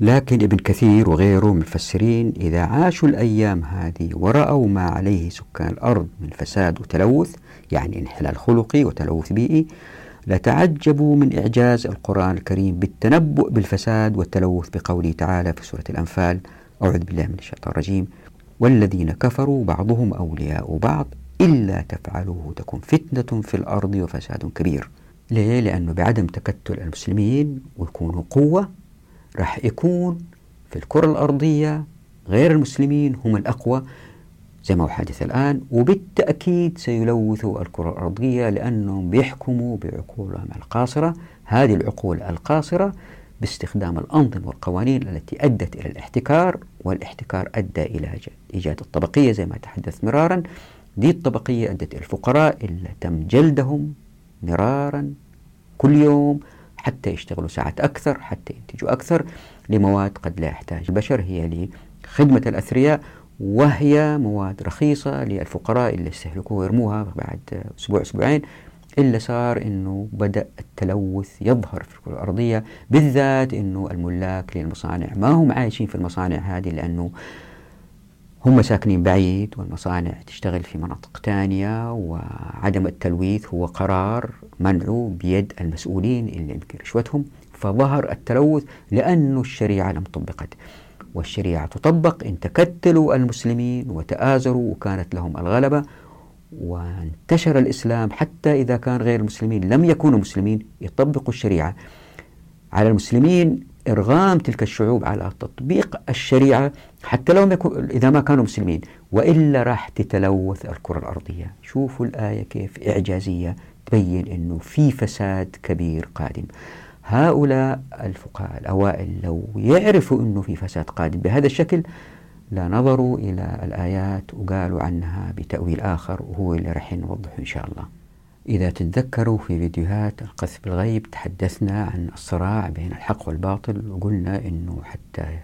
S1: لكن ابن كثير وغيره من المفسرين إذا عاشوا الأيام هذه ورأوا ما عليه سكان الأرض من فساد وتلوث يعني انحلال خلقي وتلوث بيئي لتعجبوا من إعجاز القرآن الكريم بالتنبؤ بالفساد والتلوث بقوله تعالى في سورة الأنفال أعوذ بالله من الشيطان الرجيم والذين كفروا بعضهم أولياء بعض إلا تفعلوه تكون فتنة في الأرض وفساد كبير ليه؟ لأنه بعدم تكتل المسلمين ويكونوا قوة راح يكون في الكرة الأرضية غير المسلمين هم الأقوى زي ما هو حادث الآن وبالتأكيد سيلوثوا الكرة الأرضية لأنهم بيحكموا بعقولهم القاصرة هذه العقول القاصرة باستخدام الأنظمة والقوانين التي أدت إلى الاحتكار والاحتكار أدى إلى إيجاد الطبقية زي ما تحدث مرارا دي الطبقية أدت إلى الفقراء إلا تم جلدهم مرارا كل يوم حتى يشتغلوا ساعات أكثر حتى ينتجوا أكثر لمواد قد لا يحتاج البشر هي لخدمة الأثرياء وهي مواد رخيصة للفقراء اللي يستهلكوها ويرموها بعد أسبوع أسبوعين إلا صار أنه بدأ التلوث يظهر في الكرة الأرضية بالذات أنه الملاك للمصانع ما هم عايشين في المصانع هذه لأنه هم ساكنين بعيد والمصانع تشتغل في مناطق تانية وعدم التلويث هو قرار منعه بيد المسؤولين اللي يمكن رشوتهم فظهر التلوث لأن الشريعة لم طبقت والشريعة تطبق إن تكتلوا المسلمين وتآزروا وكانت لهم الغلبة وانتشر الإسلام حتى إذا كان غير المسلمين لم يكونوا مسلمين يطبقوا الشريعة على المسلمين إرغام تلك الشعوب على تطبيق الشريعة حتى لو إذا ما كانوا مسلمين وإلا راح تتلوث الكرة الأرضية شوفوا الآية كيف إعجازية تبين أنه في فساد كبير قادم هؤلاء الفقهاء الأوائل لو يعرفوا أنه في فساد قادم بهذا الشكل لا نظروا إلى الآيات وقالوا عنها بتأويل آخر وهو اللي راح نوضحه إن شاء الله إذا تتذكروا في فيديوهات القذف بالغيب تحدثنا عن الصراع بين الحق والباطل وقلنا أنه حتى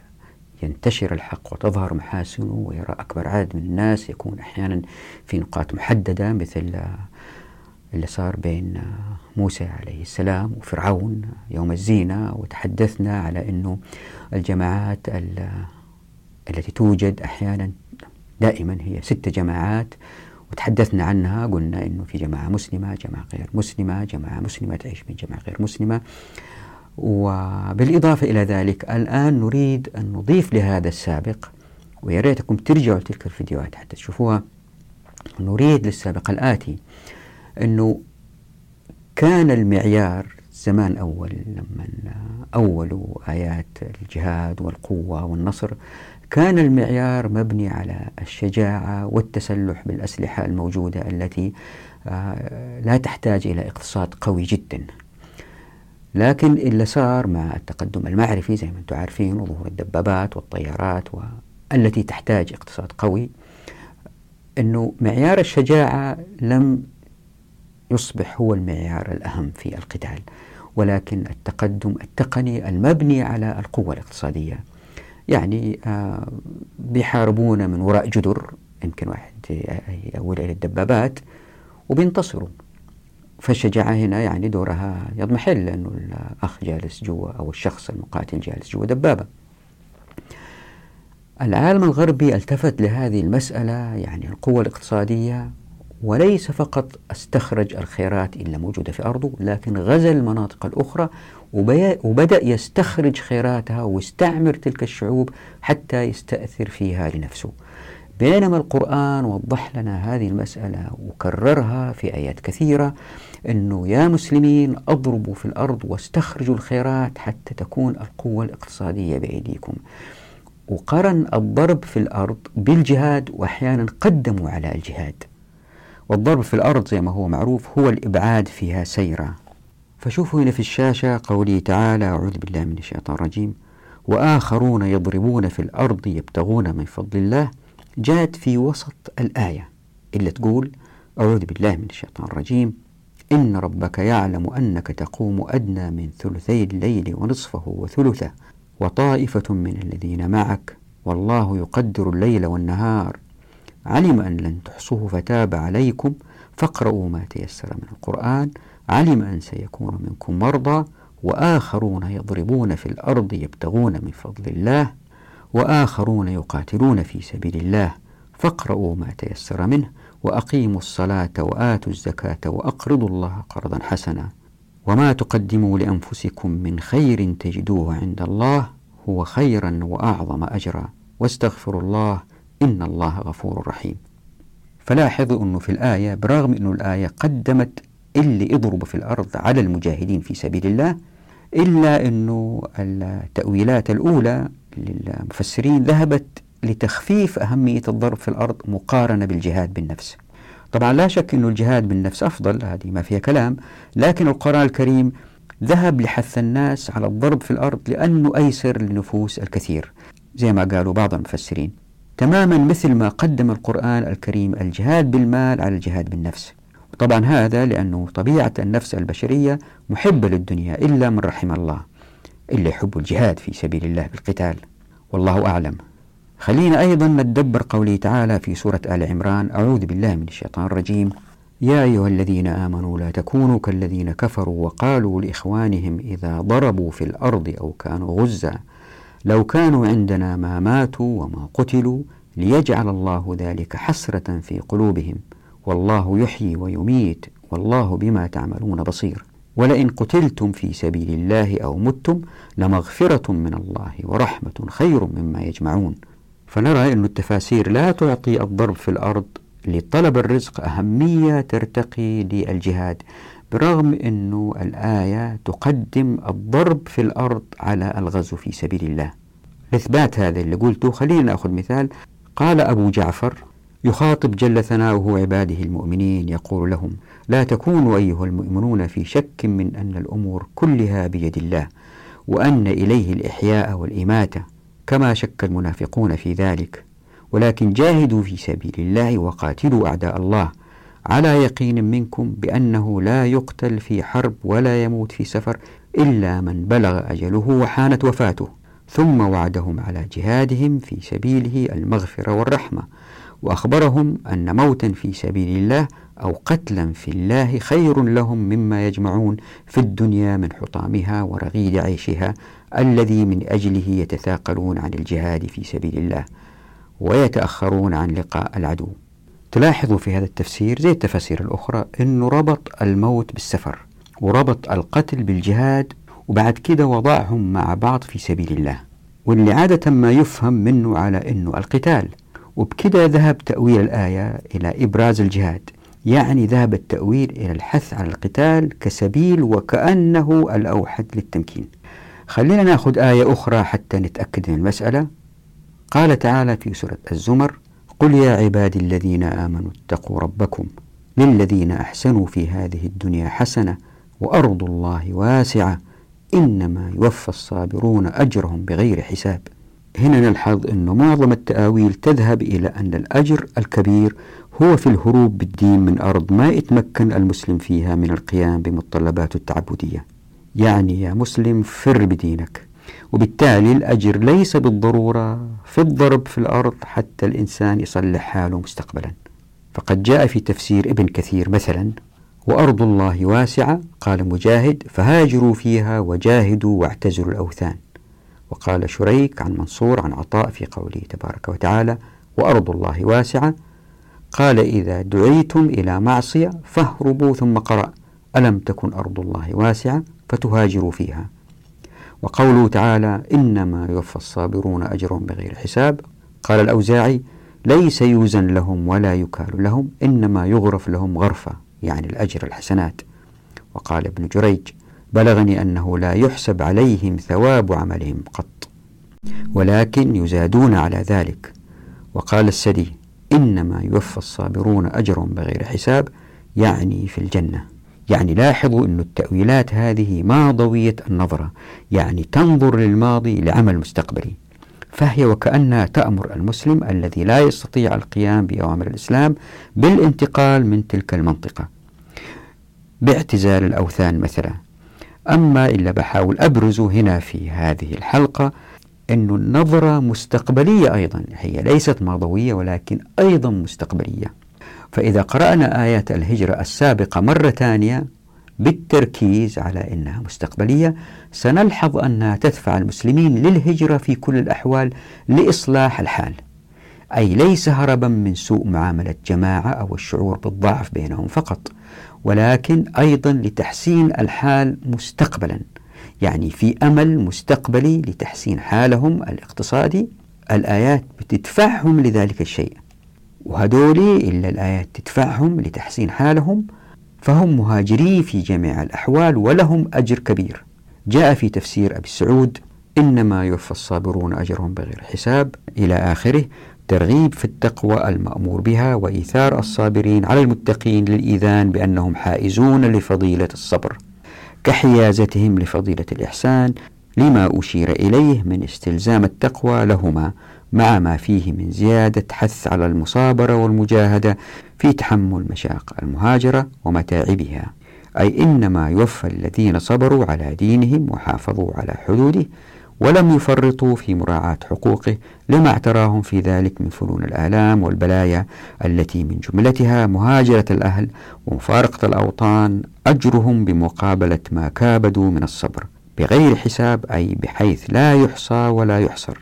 S1: ينتشر الحق وتظهر محاسنه ويرى أكبر عدد من الناس يكون أحيانا في نقاط محددة مثل اللي صار بين موسى عليه السلام وفرعون يوم الزينة وتحدثنا على أنه الجماعات التي توجد أحيانا دائما هي ست جماعات وتحدثنا عنها قلنا انه في جماعه مسلمه، جماعه غير مسلمه، جماعه مسلمه تعيش من جماعه غير مسلمه. وبالاضافه الى ذلك الان نريد ان نضيف لهذا السابق ويا ريتكم ترجعوا لتلك الفيديوهات حتى تشوفوها. نريد للسابق الاتي انه كان المعيار زمان أول لما أولوا آيات الجهاد والقوة والنصر كان المعيار مبني على الشجاعة والتسلح بالأسلحة الموجودة التي آه، لا تحتاج إلى اقتصاد قوي جدا لكن اللي صار مع التقدم المعرفي زي ما أنتم عارفين وظهور الدبابات والطيارات والتي تحتاج اقتصاد قوي أنه معيار الشجاعة لم يصبح هو المعيار الأهم في القتال ولكن التقدم التقني المبني على القوة الاقتصادية يعني آه، بيحاربونا من وراء جدر يمكن واحد يقول إلى الدبابات وبينتصروا فالشجاعة هنا يعني دورها يضمحل لأنه الأخ جالس جوا أو الشخص المقاتل جالس جوا دبابة العالم الغربي التفت لهذه المسألة يعني القوة الاقتصادية وليس فقط استخرج الخيرات اللي موجودة في أرضه لكن غزا المناطق الأخرى وبدأ يستخرج خيراتها واستعمر تلك الشعوب حتى يستأثر فيها لنفسه بينما القرآن وضح لنا هذه المسألة وكررها في آيات كثيرة أنه يا مسلمين أضربوا في الأرض واستخرجوا الخيرات حتى تكون القوة الاقتصادية بأيديكم وقرن الضرب في الأرض بالجهاد وأحيانا قدموا على الجهاد والضرب في الأرض زي ما هو معروف هو الإبعاد فيها سيرة فشوفوا هنا في الشاشة قوله تعالى أعوذ بالله من الشيطان الرجيم وآخرون يضربون في الأرض يبتغون من فضل الله جاءت في وسط الآية إلا تقول أعوذ بالله من الشيطان الرجيم إن ربك يعلم أنك تقوم أدنى من ثلثي الليل ونصفه وثلثه وطائفة من الذين معك والله يقدر الليل والنهار علم أن لن تحصوه فتاب عليكم فاقرؤوا ما تيسر من القرآن علم أن سيكون منكم مرضى وآخرون يضربون في الأرض يبتغون من فضل الله وآخرون يقاتلون في سبيل الله فاقرؤوا ما تيسر منه وأقيموا الصلاة وآتوا الزكاة وأقرضوا الله قرضا حسنا وما تقدموا لأنفسكم من خير تجدوه عند الله هو خيرا وأعظم أجرا واستغفروا الله إن الله غفور رحيم فلاحظوا أنه في الآية برغم أنه الآية قدمت اللي يضرب في الأرض على المجاهدين في سبيل الله إلا أنه التأويلات الأولى للمفسرين ذهبت لتخفيف أهمية الضرب في الأرض مقارنة بالجهاد بالنفس طبعا لا شك أن الجهاد بالنفس أفضل هذه ما فيها كلام لكن القرآن الكريم ذهب لحث الناس على الضرب في الأرض لأنه أيسر لنفوس الكثير زي ما قالوا بعض المفسرين تماما مثل ما قدم القرآن الكريم الجهاد بالمال على الجهاد بالنفس وطبعا هذا لأنه طبيعة النفس البشرية محبة للدنيا إلا من رحم الله إلا يحب الجهاد في سبيل الله بالقتال والله أعلم خلينا أيضا نتدبر قوله تعالى في سورة آل عمران أعوذ بالله من الشيطان الرجيم يا أيها الذين آمنوا لا تكونوا كالذين كفروا وقالوا لإخوانهم إذا ضربوا في الأرض أو كانوا غزًّا لو كانوا عندنا ما ماتوا وما قتلوا ليجعل الله ذلك حسرة في قلوبهم والله يحيي ويميت والله بما تعملون بصير ولئن قتلتم في سبيل الله أو متم لمغفرة من الله ورحمة خير مما يجمعون فنرى أن التفاسير لا تعطي الضرب في الأرض لطلب الرزق أهمية ترتقي للجهاد برغم أنه الآية تقدم الضرب في الأرض على الغزو في سبيل الله لإثبات هذا اللي قلته خلينا نأخذ مثال قال أبو جعفر يخاطب جل ثناؤه عباده المؤمنين يقول لهم لا تكونوا أيها المؤمنون في شك من أن الأمور كلها بيد الله وأن إليه الإحياء والإماتة كما شك المنافقون في ذلك ولكن جاهدوا في سبيل الله وقاتلوا أعداء الله على يقين منكم بأنه لا يقتل في حرب ولا يموت في سفر إلا من بلغ أجله وحانت وفاته ثم وعدهم على جهادهم في سبيله المغفرة والرحمة وأخبرهم أن موتا في سبيل الله أو قتلا في الله خير لهم مما يجمعون في الدنيا من حطامها ورغيد عيشها الذي من أجله يتثاقلون عن الجهاد في سبيل الله ويتأخرون عن لقاء العدو تلاحظوا في هذا التفسير زي التفاسير الأخرى أنه ربط الموت بالسفر وربط القتل بالجهاد وبعد كده وضعهم مع بعض في سبيل الله واللي عادة ما يفهم منه على أنه القتال وبكده ذهب تأويل الآية إلى إبراز الجهاد يعني ذهب التأويل إلى الحث على القتال كسبيل وكأنه الأوحد للتمكين خلينا ناخذ آية أخرى حتى نتأكد من المسألة قال تعالى في سورة الزمر قل يا عبادي الذين آمنوا اتقوا ربكم للذين أحسنوا في هذه الدنيا حسنة وأرض الله واسعة إنما يوفى الصابرون أجرهم بغير حساب هنا نلحظ أن معظم التآويل تذهب إلى أن الأجر الكبير هو في الهروب بالدين من أرض ما يتمكن المسلم فيها من القيام بمتطلباته التعبدية يعني يا مسلم فر بدينك وبالتالي الأجر ليس بالضرورة في الضرب في الأرض حتى الإنسان يصلح حاله مستقبلا فقد جاء في تفسير ابن كثير مثلا وأرض الله واسعة قال مجاهد فهاجروا فيها وجاهدوا واعتزلوا الأوثان وقال شريك عن منصور عن عطاء في قوله تبارك وتعالى وأرض الله واسعة قال إذا دعيتم إلى معصية فاهربوا ثم قرأ ألم تكن أرض الله واسعة فتهاجروا فيها وقوله تعالى إنما يوفى الصابرون أجرهم بغير حساب قال الأوزاعي ليس يوزن لهم ولا يكال لهم إنما يغرف لهم غرفة يعني الأجر الحسنات وقال ابن جريج بلغني أنه لا يحسب عليهم ثواب عملهم قط ولكن يزادون على ذلك وقال السدي إنما يوفى الصابرون أجرهم بغير حساب يعني في الجنة يعني لاحظوا أن التأويلات هذه ماضوية النظرة يعني تنظر للماضي لعمل مستقبلي فهي وكأنها تأمر المسلم الذي لا يستطيع القيام بأوامر الإسلام بالانتقال من تلك المنطقة باعتزال الأوثان مثلا أما إلا بحاول أبرزه هنا في هذه الحلقة أن النظرة مستقبلية أيضا هي ليست ماضوية ولكن أيضا مستقبلية فإذا قرأنا آيات الهجرة السابقة مرة ثانية بالتركيز على انها مستقبليه سنلحظ انها تدفع المسلمين للهجره في كل الاحوال لاصلاح الحال. اي ليس هربا من سوء معامله جماعه او الشعور بالضعف بينهم فقط، ولكن ايضا لتحسين الحال مستقبلا. يعني في امل مستقبلي لتحسين حالهم الاقتصادي، الايات بتدفعهم لذلك الشيء. وهدولي إلا الآيات تدفعهم لتحسين حالهم فهم مهاجري في جميع الأحوال ولهم أجر كبير جاء في تفسير أبي السعود إنما يوفى الصابرون أجرهم بغير حساب إلى آخره ترغيب في التقوى المأمور بها وإيثار الصابرين على المتقين للإيذان بأنهم حائزون لفضيلة الصبر كحيازتهم لفضيلة الإحسان لما أشير إليه من استلزام التقوى لهما مع ما فيه من زيادة حث على المصابرة والمجاهدة في تحمل مشاق المهاجرة ومتاعبها أي إنما يوفى الذين صبروا على دينهم وحافظوا على حدوده ولم يفرطوا في مراعاة حقوقه لما اعتراهم في ذلك من فنون الآلام والبلايا التي من جملتها مهاجرة الأهل ومفارقة الأوطان أجرهم بمقابلة ما كابدوا من الصبر بغير حساب أي بحيث لا يحصى ولا يحصر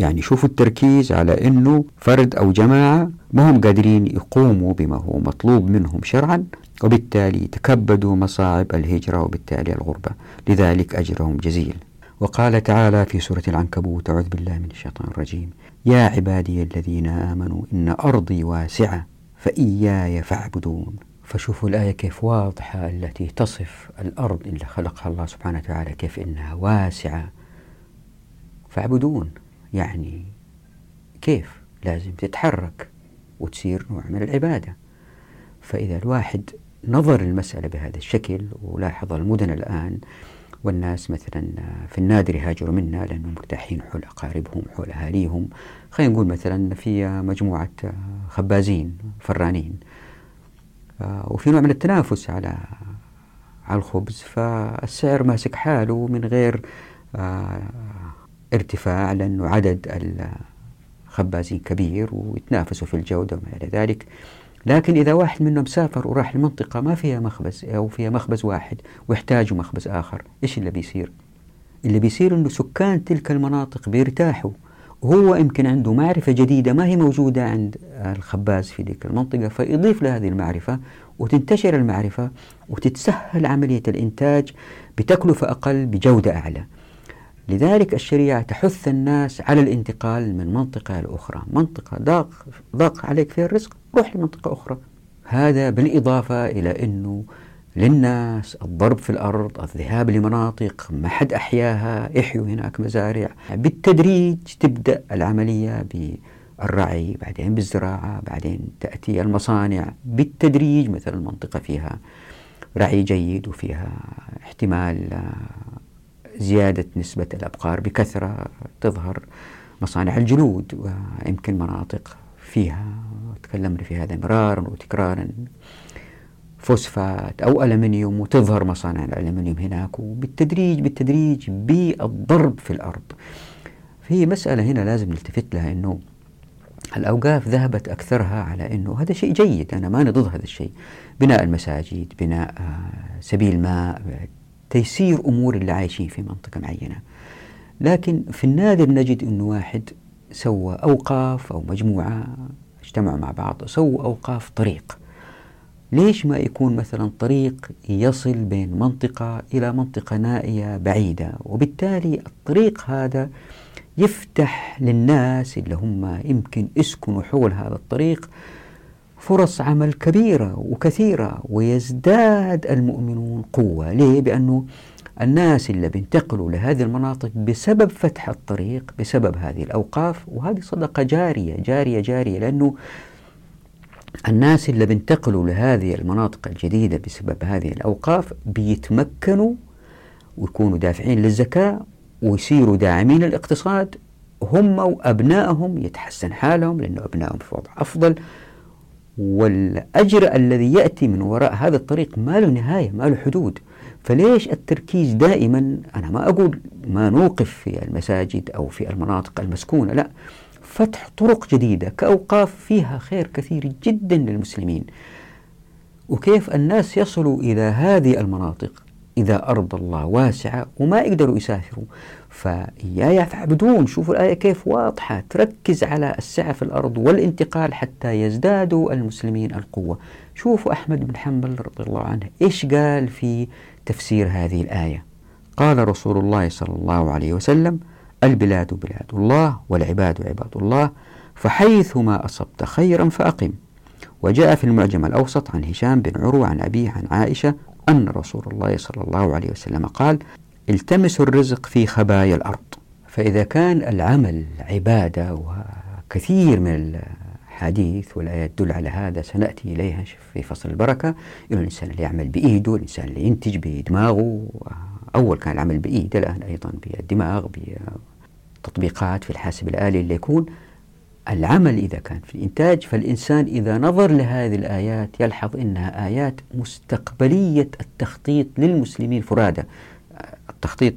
S1: يعني شوفوا التركيز على أنه فرد أو جماعة مهم قادرين يقوموا بما هو مطلوب منهم شرعا وبالتالي تكبدوا مصاعب الهجرة وبالتالي الغربة لذلك أجرهم جزيل وقال تعالى في سورة العنكبوت أعوذ بالله من الشيطان الرجيم يا عبادي الذين آمنوا إن أرضي واسعة فإياي فاعبدون فشوفوا الآية كيف واضحة التي تصف الأرض اللي خلقها الله سبحانه وتعالى كيف إنها واسعة فاعبدون يعني كيف لازم تتحرك وتصير نوع من العبادة فإذا الواحد نظر المسألة بهذا الشكل ولاحظ المدن الآن والناس مثلا في النادر يهاجروا منا لأنهم مرتاحين حول أقاربهم حول أهاليهم خلينا نقول مثلا في مجموعة خبازين فرانين آه، وفي نوع من التنافس على على الخبز فالسعر ماسك حاله من غير آه، ارتفاع لأنه عدد الخبازين كبير ويتنافسوا في الجودة وما إلى ذلك لكن إذا واحد منهم سافر وراح المنطقة ما فيها مخبز أو فيها مخبز واحد واحتاجوا مخبز آخر إيش اللي بيصير؟ اللي بيصير أنه سكان تلك المناطق بيرتاحوا وهو يمكن عنده معرفة جديدة ما هي موجودة عند الخباز في تلك المنطقة فيضيف لهذه المعرفة وتنتشر المعرفة وتتسهل عملية الإنتاج بتكلفة أقل بجودة أعلى لذلك الشريعة تحث الناس على الانتقال من منطقة لأخرى منطقة ضاق, ضاق عليك فيها الرزق روح لمنطقة أخرى هذا بالإضافة إلى أنه للناس الضرب في الأرض الذهاب لمناطق ما حد أحياها احيوا هناك مزارع بالتدريج تبدأ العملية بالرعي بعدين بالزراعة بعدين تأتي المصانع بالتدريج مثلا المنطقة فيها رعي جيد وفيها احتمال زيادة نسبة الأبقار بكثرة تظهر مصانع الجلود ويمكن مناطق فيها تكلمنا في هذا مرارا وتكرارا فوسفات أو ألمنيوم وتظهر مصانع الألمنيوم هناك وبالتدريج بالتدريج بالضرب في الأرض في مسألة هنا لازم نلتفت لها أنه الأوقاف ذهبت أكثرها على أنه هذا شيء جيد أنا ماني ضد هذا الشيء بناء المساجد بناء آه، سبيل ماء تيسير أمور اللي عايشين في منطقة معينة لكن في النادر نجد أنه واحد سوى أوقاف أو مجموعة اجتمعوا مع بعض سووا أوقاف طريق ليش ما يكون مثلا طريق يصل بين منطقة إلى منطقة نائية بعيدة وبالتالي الطريق هذا يفتح للناس اللي هم يمكن يسكنوا حول هذا الطريق فرص عمل كبيرة وكثيرة ويزداد المؤمنون قوة ليه؟ بأنه الناس اللي بينتقلوا لهذه المناطق بسبب فتح الطريق بسبب هذه الأوقاف وهذه صدقة جارية جارية جارية لأنه الناس اللي بينتقلوا لهذه المناطق الجديدة بسبب هذه الأوقاف بيتمكنوا ويكونوا دافعين للزكاة ويصيروا داعمين للاقتصاد هم وأبنائهم يتحسن حالهم لأنه أبنائهم في وضع أفضل والأجر الذي يأتي من وراء هذا الطريق ما له نهاية ما له حدود فليش التركيز دائما أنا ما أقول ما نوقف في المساجد أو في المناطق المسكونة لا فتح طرق جديدة كأوقاف فيها خير كثير جدا للمسلمين وكيف الناس يصلوا إلى هذه المناطق إذا أرض الله واسعة وما يقدروا يسافروا فإياي فاعبدون شوفوا الآية كيف واضحة تركز على السعة في الأرض والانتقال حتى يزدادوا المسلمين القوة شوفوا أحمد بن حنبل رضي الله عنه إيش قال في تفسير هذه الآية قال رسول الله صلى الله عليه وسلم البلاد بلاد الله والعباد عباد الله فحيثما أصبت خيرا فأقم وجاء في المعجم الأوسط عن هشام بن عروة عن أبيه عن عائشة أن رسول الله صلى الله عليه وسلم قال التمسوا الرزق في خبايا الأرض فإذا كان العمل عبادة وكثير من الحديث والآيات تدل على هذا سنأتي إليها في فصل البركة الإنسان اللي يعمل بإيده الإنسان اللي ينتج بدماغه أول كان العمل بإيده الآن أيضا بالدماغ بتطبيقات في الحاسب الآلي اللي يكون العمل إذا كان في الإنتاج فالإنسان إذا نظر لهذه الآيات يلحظ أنها آيات مستقبلية التخطيط للمسلمين فرادى التخطيط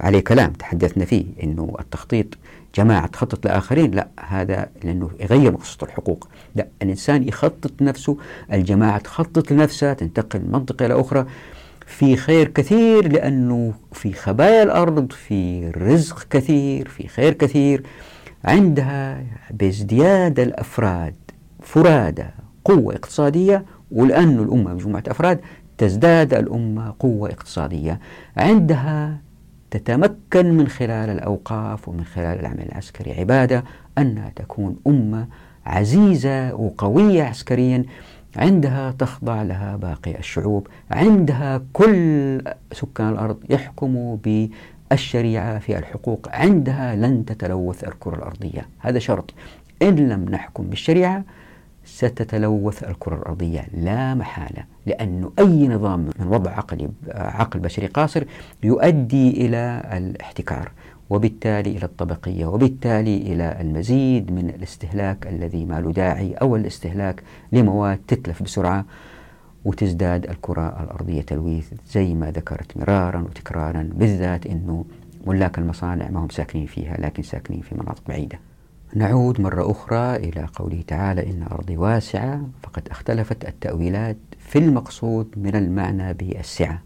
S1: عليه كلام تحدثنا فيه انه التخطيط جماعه تخطط لاخرين لا هذا لانه يغير مقصود الحقوق لا الانسان يخطط نفسه الجماعه تخطط لنفسها تنتقل من منطقه الى اخرى في خير كثير لانه في خبايا الارض في رزق كثير في خير كثير عندها بازدياد الافراد فرادى قوه اقتصاديه ولانه الامه مجموعه افراد تزداد الأمة قوة اقتصادية عندها تتمكن من خلال الأوقاف ومن خلال العمل العسكري عبادة أنها تكون أمة عزيزة وقوية عسكريا عندها تخضع لها باقي الشعوب عندها كل سكان الأرض يحكموا بالشريعة في الحقوق عندها لن تتلوث الكرة الأرضية هذا شرط إن لم نحكم بالشريعة ستتلوث الكرة الأرضية لا محالة لأنه أي نظام من وضع عقلي عقل بشري قاصر يؤدي إلى الاحتكار وبالتالي إلى الطبقية وبالتالي إلى المزيد من الاستهلاك الذي ما له داعي أو الاستهلاك لمواد تتلف بسرعة وتزداد الكرة الأرضية تلويث زي ما ذكرت مرارا وتكرارا بالذات أنه ملاك المصانع ما هم ساكنين فيها لكن ساكنين في مناطق بعيدة نعود مرة أخرى إلى قوله تعالى إن أرضي واسعة فقد اختلفت التأويلات في المقصود من المعنى بالسعة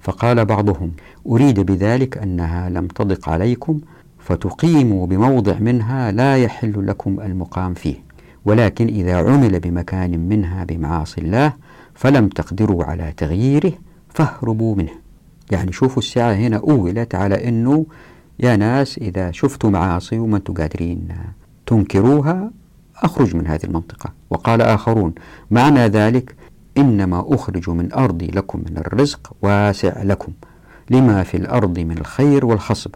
S1: فقال بعضهم أريد بذلك أنها لم تضق عليكم فتقيموا بموضع منها لا يحل لكم المقام فيه ولكن إذا عمل بمكان منها بمعاصي الله فلم تقدروا على تغييره فاهربوا منه يعني شوفوا السعة هنا أولت على أنه يا ناس إذا شفتوا معاصي وما أنتم قادرين تنكروها أخرج من هذه المنطقة وقال آخرون معنى ذلك إنما أخرج من أرضي لكم من الرزق واسع لكم لما في الأرض من الخير والخصب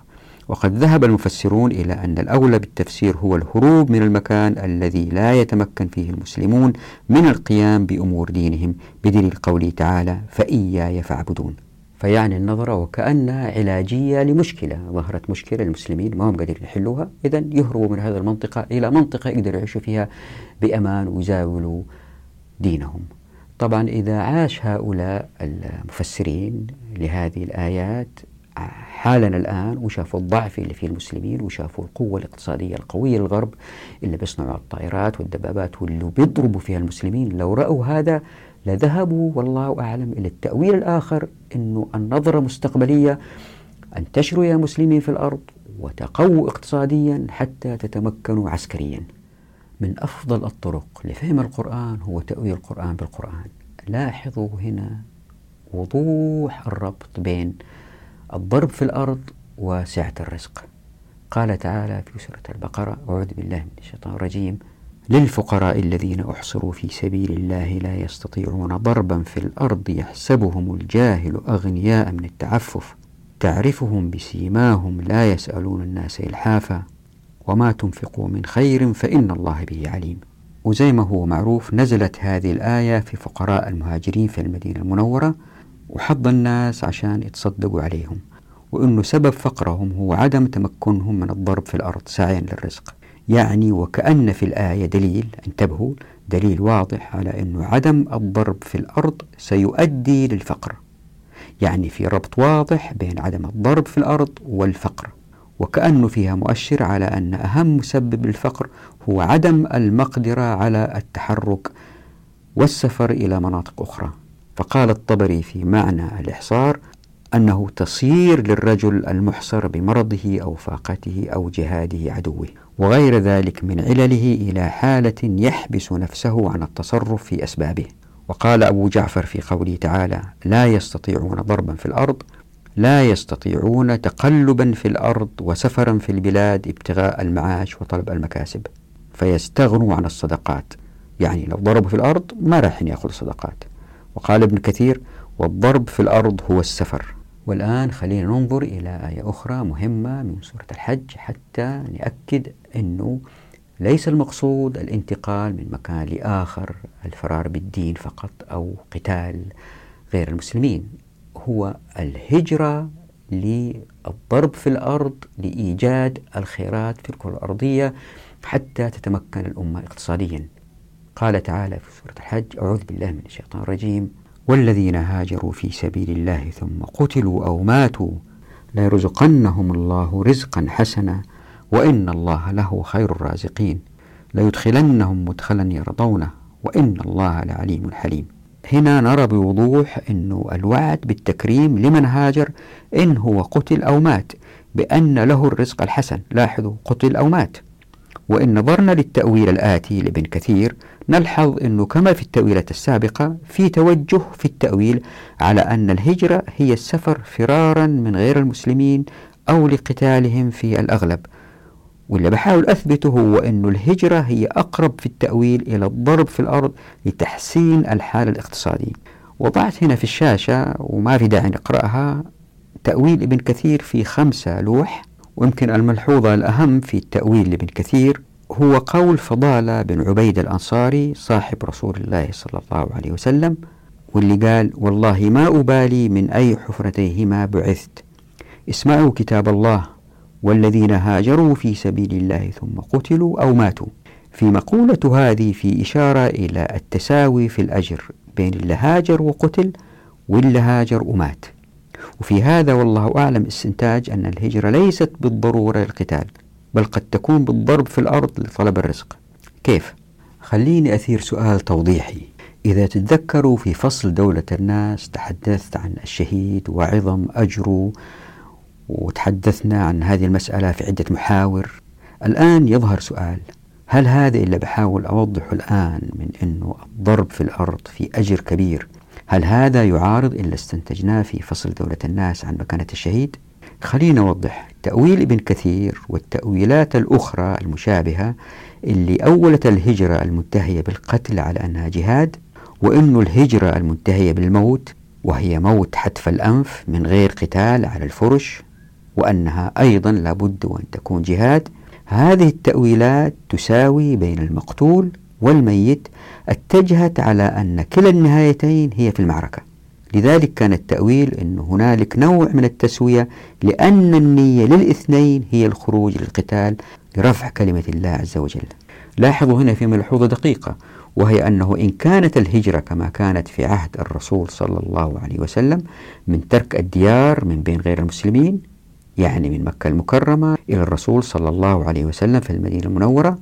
S1: وقد ذهب المفسرون إلى أن الأولى بالتفسير هو الهروب من المكان الذي لا يتمكن فيه المسلمون من القيام بأمور دينهم بدليل قوله تعالى فإياي فاعبدون فيعني النظرة وكأنها علاجية لمشكلة ظهرت مشكلة المسلمين ما هم قادرين يحلوها إذا يهربوا من هذه المنطقة إلى منطقة يقدروا يعيشوا فيها بأمان ويزاولوا دينهم طبعا إذا عاش هؤلاء المفسرين لهذه الآيات حالنا الآن وشافوا الضعف اللي فيه المسلمين وشافوا القوة الاقتصادية القوية للغرب اللي بيصنعوا الطائرات والدبابات واللي بيضربوا فيها المسلمين لو رأوا هذا لذهبوا والله أعلم إلى التأويل الآخر أنه النظرة مستقبلية انتشروا يا مسلمين في الأرض وتقووا اقتصاديا حتى تتمكنوا عسكريا من أفضل الطرق لفهم القرآن هو تأويل القرآن بالقرآن لاحظوا هنا وضوح الربط بين الضرب في الأرض وسعة الرزق قال تعالى في سورة البقرة أعوذ بالله من الشيطان الرجيم للفقراء الذين أحصروا في سبيل الله لا يستطيعون ضربا في الأرض يحسبهم الجاهل أغنياء من التعفف تعرفهم بسيماهم لا يسألون الناس إلحافا وما تنفقوا من خير فإن الله به عليم وزي ما هو معروف نزلت هذه الآية في فقراء المهاجرين في المدينة المنورة وحض الناس عشان يتصدقوا عليهم وأنه سبب فقرهم هو عدم تمكنهم من الضرب في الأرض سعيا للرزق يعني وكأن في الآية دليل انتبهوا دليل واضح على أنه عدم الضرب في الأرض سيؤدي للفقر يعني في ربط واضح بين عدم الضرب في الأرض والفقر وكأنه فيها مؤشر على أن أهم مسبب للفقر هو عدم المقدرة على التحرك والسفر إلى مناطق أخرى فقال الطبري في معنى الإحصار أنه تصير للرجل المحصر بمرضه أو فاقته أو جهاده عدوه وغير ذلك من علله إلى حالة يحبس نفسه عن التصرف في أسبابه وقال أبو جعفر في قوله تعالى لا يستطيعون ضربا في الأرض لا يستطيعون تقلبا في الأرض وسفرا في البلاد ابتغاء المعاش وطلب المكاسب فيستغنوا عن الصدقات يعني لو ضربوا في الأرض ما راح يأخذوا صدقات وقال ابن كثير والضرب في الأرض هو السفر والآن خلينا ننظر إلى آية أخرى مهمة من سورة الحج حتى نأكد أنه ليس المقصود الانتقال من مكان لآخر الفرار بالدين فقط أو قتال غير المسلمين هو الهجرة للضرب في الأرض لإيجاد الخيرات في الكرة الأرضية حتى تتمكن الأمة اقتصاديا قال تعالى في سورة الحج أعوذ بالله من الشيطان الرجيم والذين هاجروا في سبيل الله ثم قتلوا أو ماتوا ليرزقنهم الله رزقا حسنا وإن الله له خير الرازقين ليدخلنهم مدخلا يرضونه وإن الله لعليم حليم هنا نرى بوضوح أن الوعد بالتكريم لمن هاجر إن هو قتل أو مات بأن له الرزق الحسن لاحظوا قتل أو مات وإن نظرنا للتأويل الآتي لابن كثير نلحظ أنه كما في التأويلات السابقة في توجه في التأويل على أن الهجرة هي السفر فرارا من غير المسلمين أو لقتالهم في الأغلب واللي بحاول أثبته هو أنه الهجرة هي أقرب في التأويل إلى الضرب في الأرض لتحسين الحالة الاقتصادية وضعت هنا في الشاشة وما في داعي نقرأها تأويل ابن كثير في خمسة لوح ويمكن الملحوظة الأهم في التأويل لابن كثير هو قول فضالة بن عبيد الأنصاري صاحب رسول الله صلى الله عليه وسلم واللي قال والله ما أبالي من أي حفرتيهما بعثت اسمعوا كتاب الله والذين هاجروا في سبيل الله ثم قتلوا أو ماتوا في مقولة هذه في إشارة إلى التساوي في الأجر بين اللي هاجر وقتل واللي هاجر ومات وفي هذا والله أعلم استنتاج أن الهجرة ليست بالضرورة القتال بل قد تكون بالضرب في الأرض لطلب الرزق كيف؟ خليني أثير سؤال توضيحي إذا تتذكروا في فصل دولة الناس تحدثت عن الشهيد وعظم أجره وتحدثنا عن هذه المسألة في عدة محاور الآن يظهر سؤال هل هذا اللي بحاول أوضحه الآن من أنه الضرب في الأرض في أجر كبير هل هذا يعارض اللي استنتجناه في فصل دولة الناس عن مكانة الشهيد؟ خلينا نوضح تأويل ابن كثير والتأويلات الأخرى المشابهة اللي أولت الهجرة المنتهية بالقتل على أنها جهاد وأن الهجرة المنتهية بالموت وهي موت حتف الأنف من غير قتال على الفرش وأنها أيضا لابد وأن تكون جهاد هذه التأويلات تساوي بين المقتول والميت اتجهت على أن كلا النهايتين هي في المعركة لذلك كان التأويل أن هنالك نوع من التسوية لأن النية للاثنين هي الخروج للقتال لرفع كلمة الله عز وجل لاحظوا هنا في ملحوظة دقيقة وهي أنه إن كانت الهجرة كما كانت في عهد الرسول صلى الله عليه وسلم من ترك الديار من بين غير المسلمين يعني من مكة المكرمة إلى الرسول صلى الله عليه وسلم في المدينة المنورة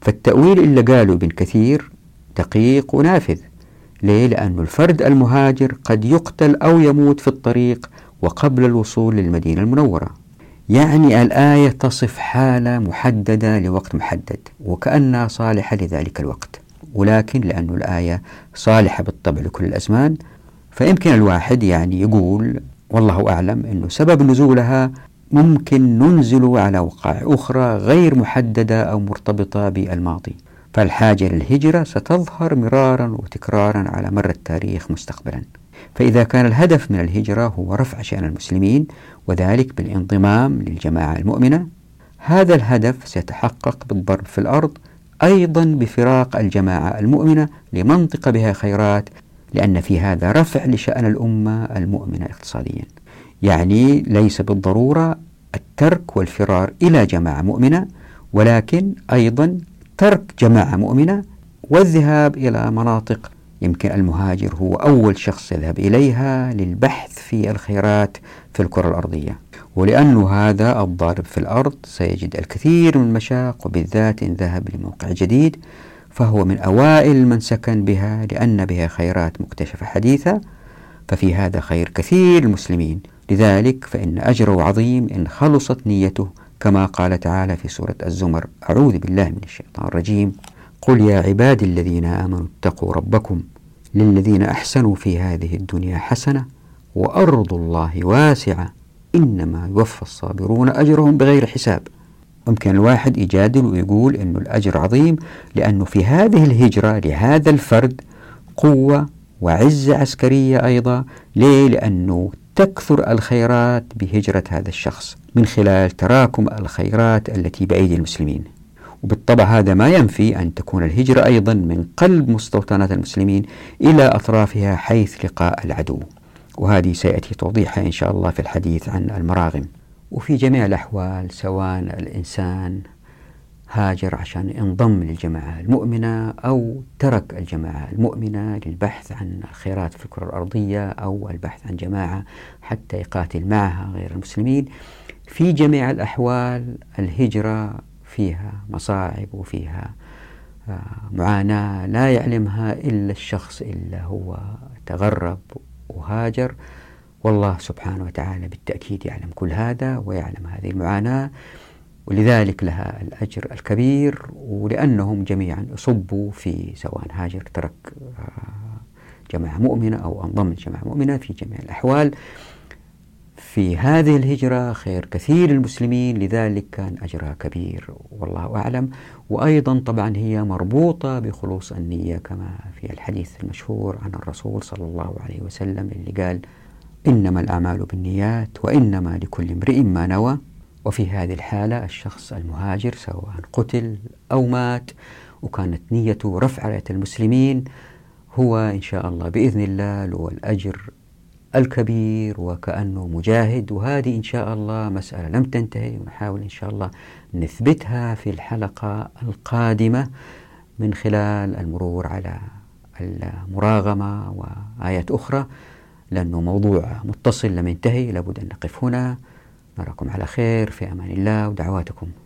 S1: فالتأويل اللي قاله ابن كثير دقيق ونافذ ليه؟ لأن الفرد المهاجر قد يقتل أو يموت في الطريق وقبل الوصول للمدينة المنورة يعني الآية تصف حالة محددة لوقت محدد وكأنها صالحة لذلك الوقت ولكن لأن الآية صالحة بالطبع لكل الأزمان فيمكن الواحد يعني يقول والله أعلم أنه سبب نزولها ممكن ننزل على وقائع أخرى غير محددة أو مرتبطة بالماضي فالحاجة للهجرة ستظهر مرارا وتكرارا على مر التاريخ مستقبلا فإذا كان الهدف من الهجرة هو رفع شأن المسلمين وذلك بالانضمام للجماعة المؤمنة هذا الهدف سيتحقق بالضرب في الأرض أيضا بفراق الجماعة المؤمنة لمنطقة بها خيرات لأن في هذا رفع لشأن الأمة المؤمنة اقتصاديا يعني ليس بالضرورة الترك والفرار إلى جماعة مؤمنة ولكن أيضا ترك جماعة مؤمنة والذهاب إلى مناطق يمكن المهاجر هو أول شخص يذهب إليها للبحث في الخيرات في الكرة الأرضية ولأن هذا الضارب في الأرض سيجد الكثير من المشاق وبالذات إن ذهب لموقع جديد فهو من أوائل من سكن بها لأن بها خيرات مكتشفة حديثة ففي هذا خير كثير المسلمين لذلك فإن أجره عظيم إن خلصت نيته كما قال تعالى في سورة الزمر أعوذ بالله من الشيطان الرجيم قل يا عبادي الذين آمنوا اتقوا ربكم للذين أحسنوا في هذه الدنيا حسنة وأرض الله واسعة إنما يوفى الصابرون أجرهم بغير حساب ممكن الواحد يجادل ويقول أنه الأجر عظيم لأنه في هذه الهجرة لهذا الفرد قوة وعزة عسكرية أيضا ليه؟ لأنه تكثر الخيرات بهجرة هذا الشخص من خلال تراكم الخيرات التي بأيدي المسلمين وبالطبع هذا ما ينفي أن تكون الهجرة أيضا من قلب مستوطنات المسلمين إلى أطرافها حيث لقاء العدو وهذه سيأتي توضيحها إن شاء الله في الحديث عن المراغم وفي جميع الأحوال سواء الإنسان هاجر عشان انضم للجماعة المؤمنة أو ترك الجماعة المؤمنة للبحث عن الخيرات في الكرة الأرضية أو البحث عن جماعة حتى يقاتل معها غير المسلمين في جميع الأحوال الهجرة فيها مصاعب وفيها آه، معاناة لا يعلمها إلا الشخص إلا هو تغرب وهاجر والله سبحانه وتعالى بالتأكيد يعلم كل هذا ويعلم هذه المعاناة ولذلك لها الأجر الكبير ولأنهم جميعا صبوا في سواء هاجر ترك آه، جماعة مؤمنة أو أنضم جماعة مؤمنة في جميع الأحوال في هذه الهجرة خير كثير للمسلمين لذلك كان أجرها كبير والله أعلم وأيضا طبعا هي مربوطة بخلوص النية كما في الحديث المشهور عن الرسول صلى الله عليه وسلم اللي قال إنما الأعمال بالنيات وإنما لكل امرئ ما نوى وفي هذه الحالة الشخص المهاجر سواء قتل أو مات وكانت نيته رفع راية المسلمين هو إن شاء الله بإذن الله له الأجر الكبير وكأنه مجاهد وهذه إن شاء الله مسألة لم تنتهي ونحاول إن شاء الله نثبتها في الحلقة القادمة من خلال المرور على المراغمة وآيات أخرى لأنه موضوع متصل لم ينتهي لابد أن نقف هنا نراكم على خير في أمان الله ودعواتكم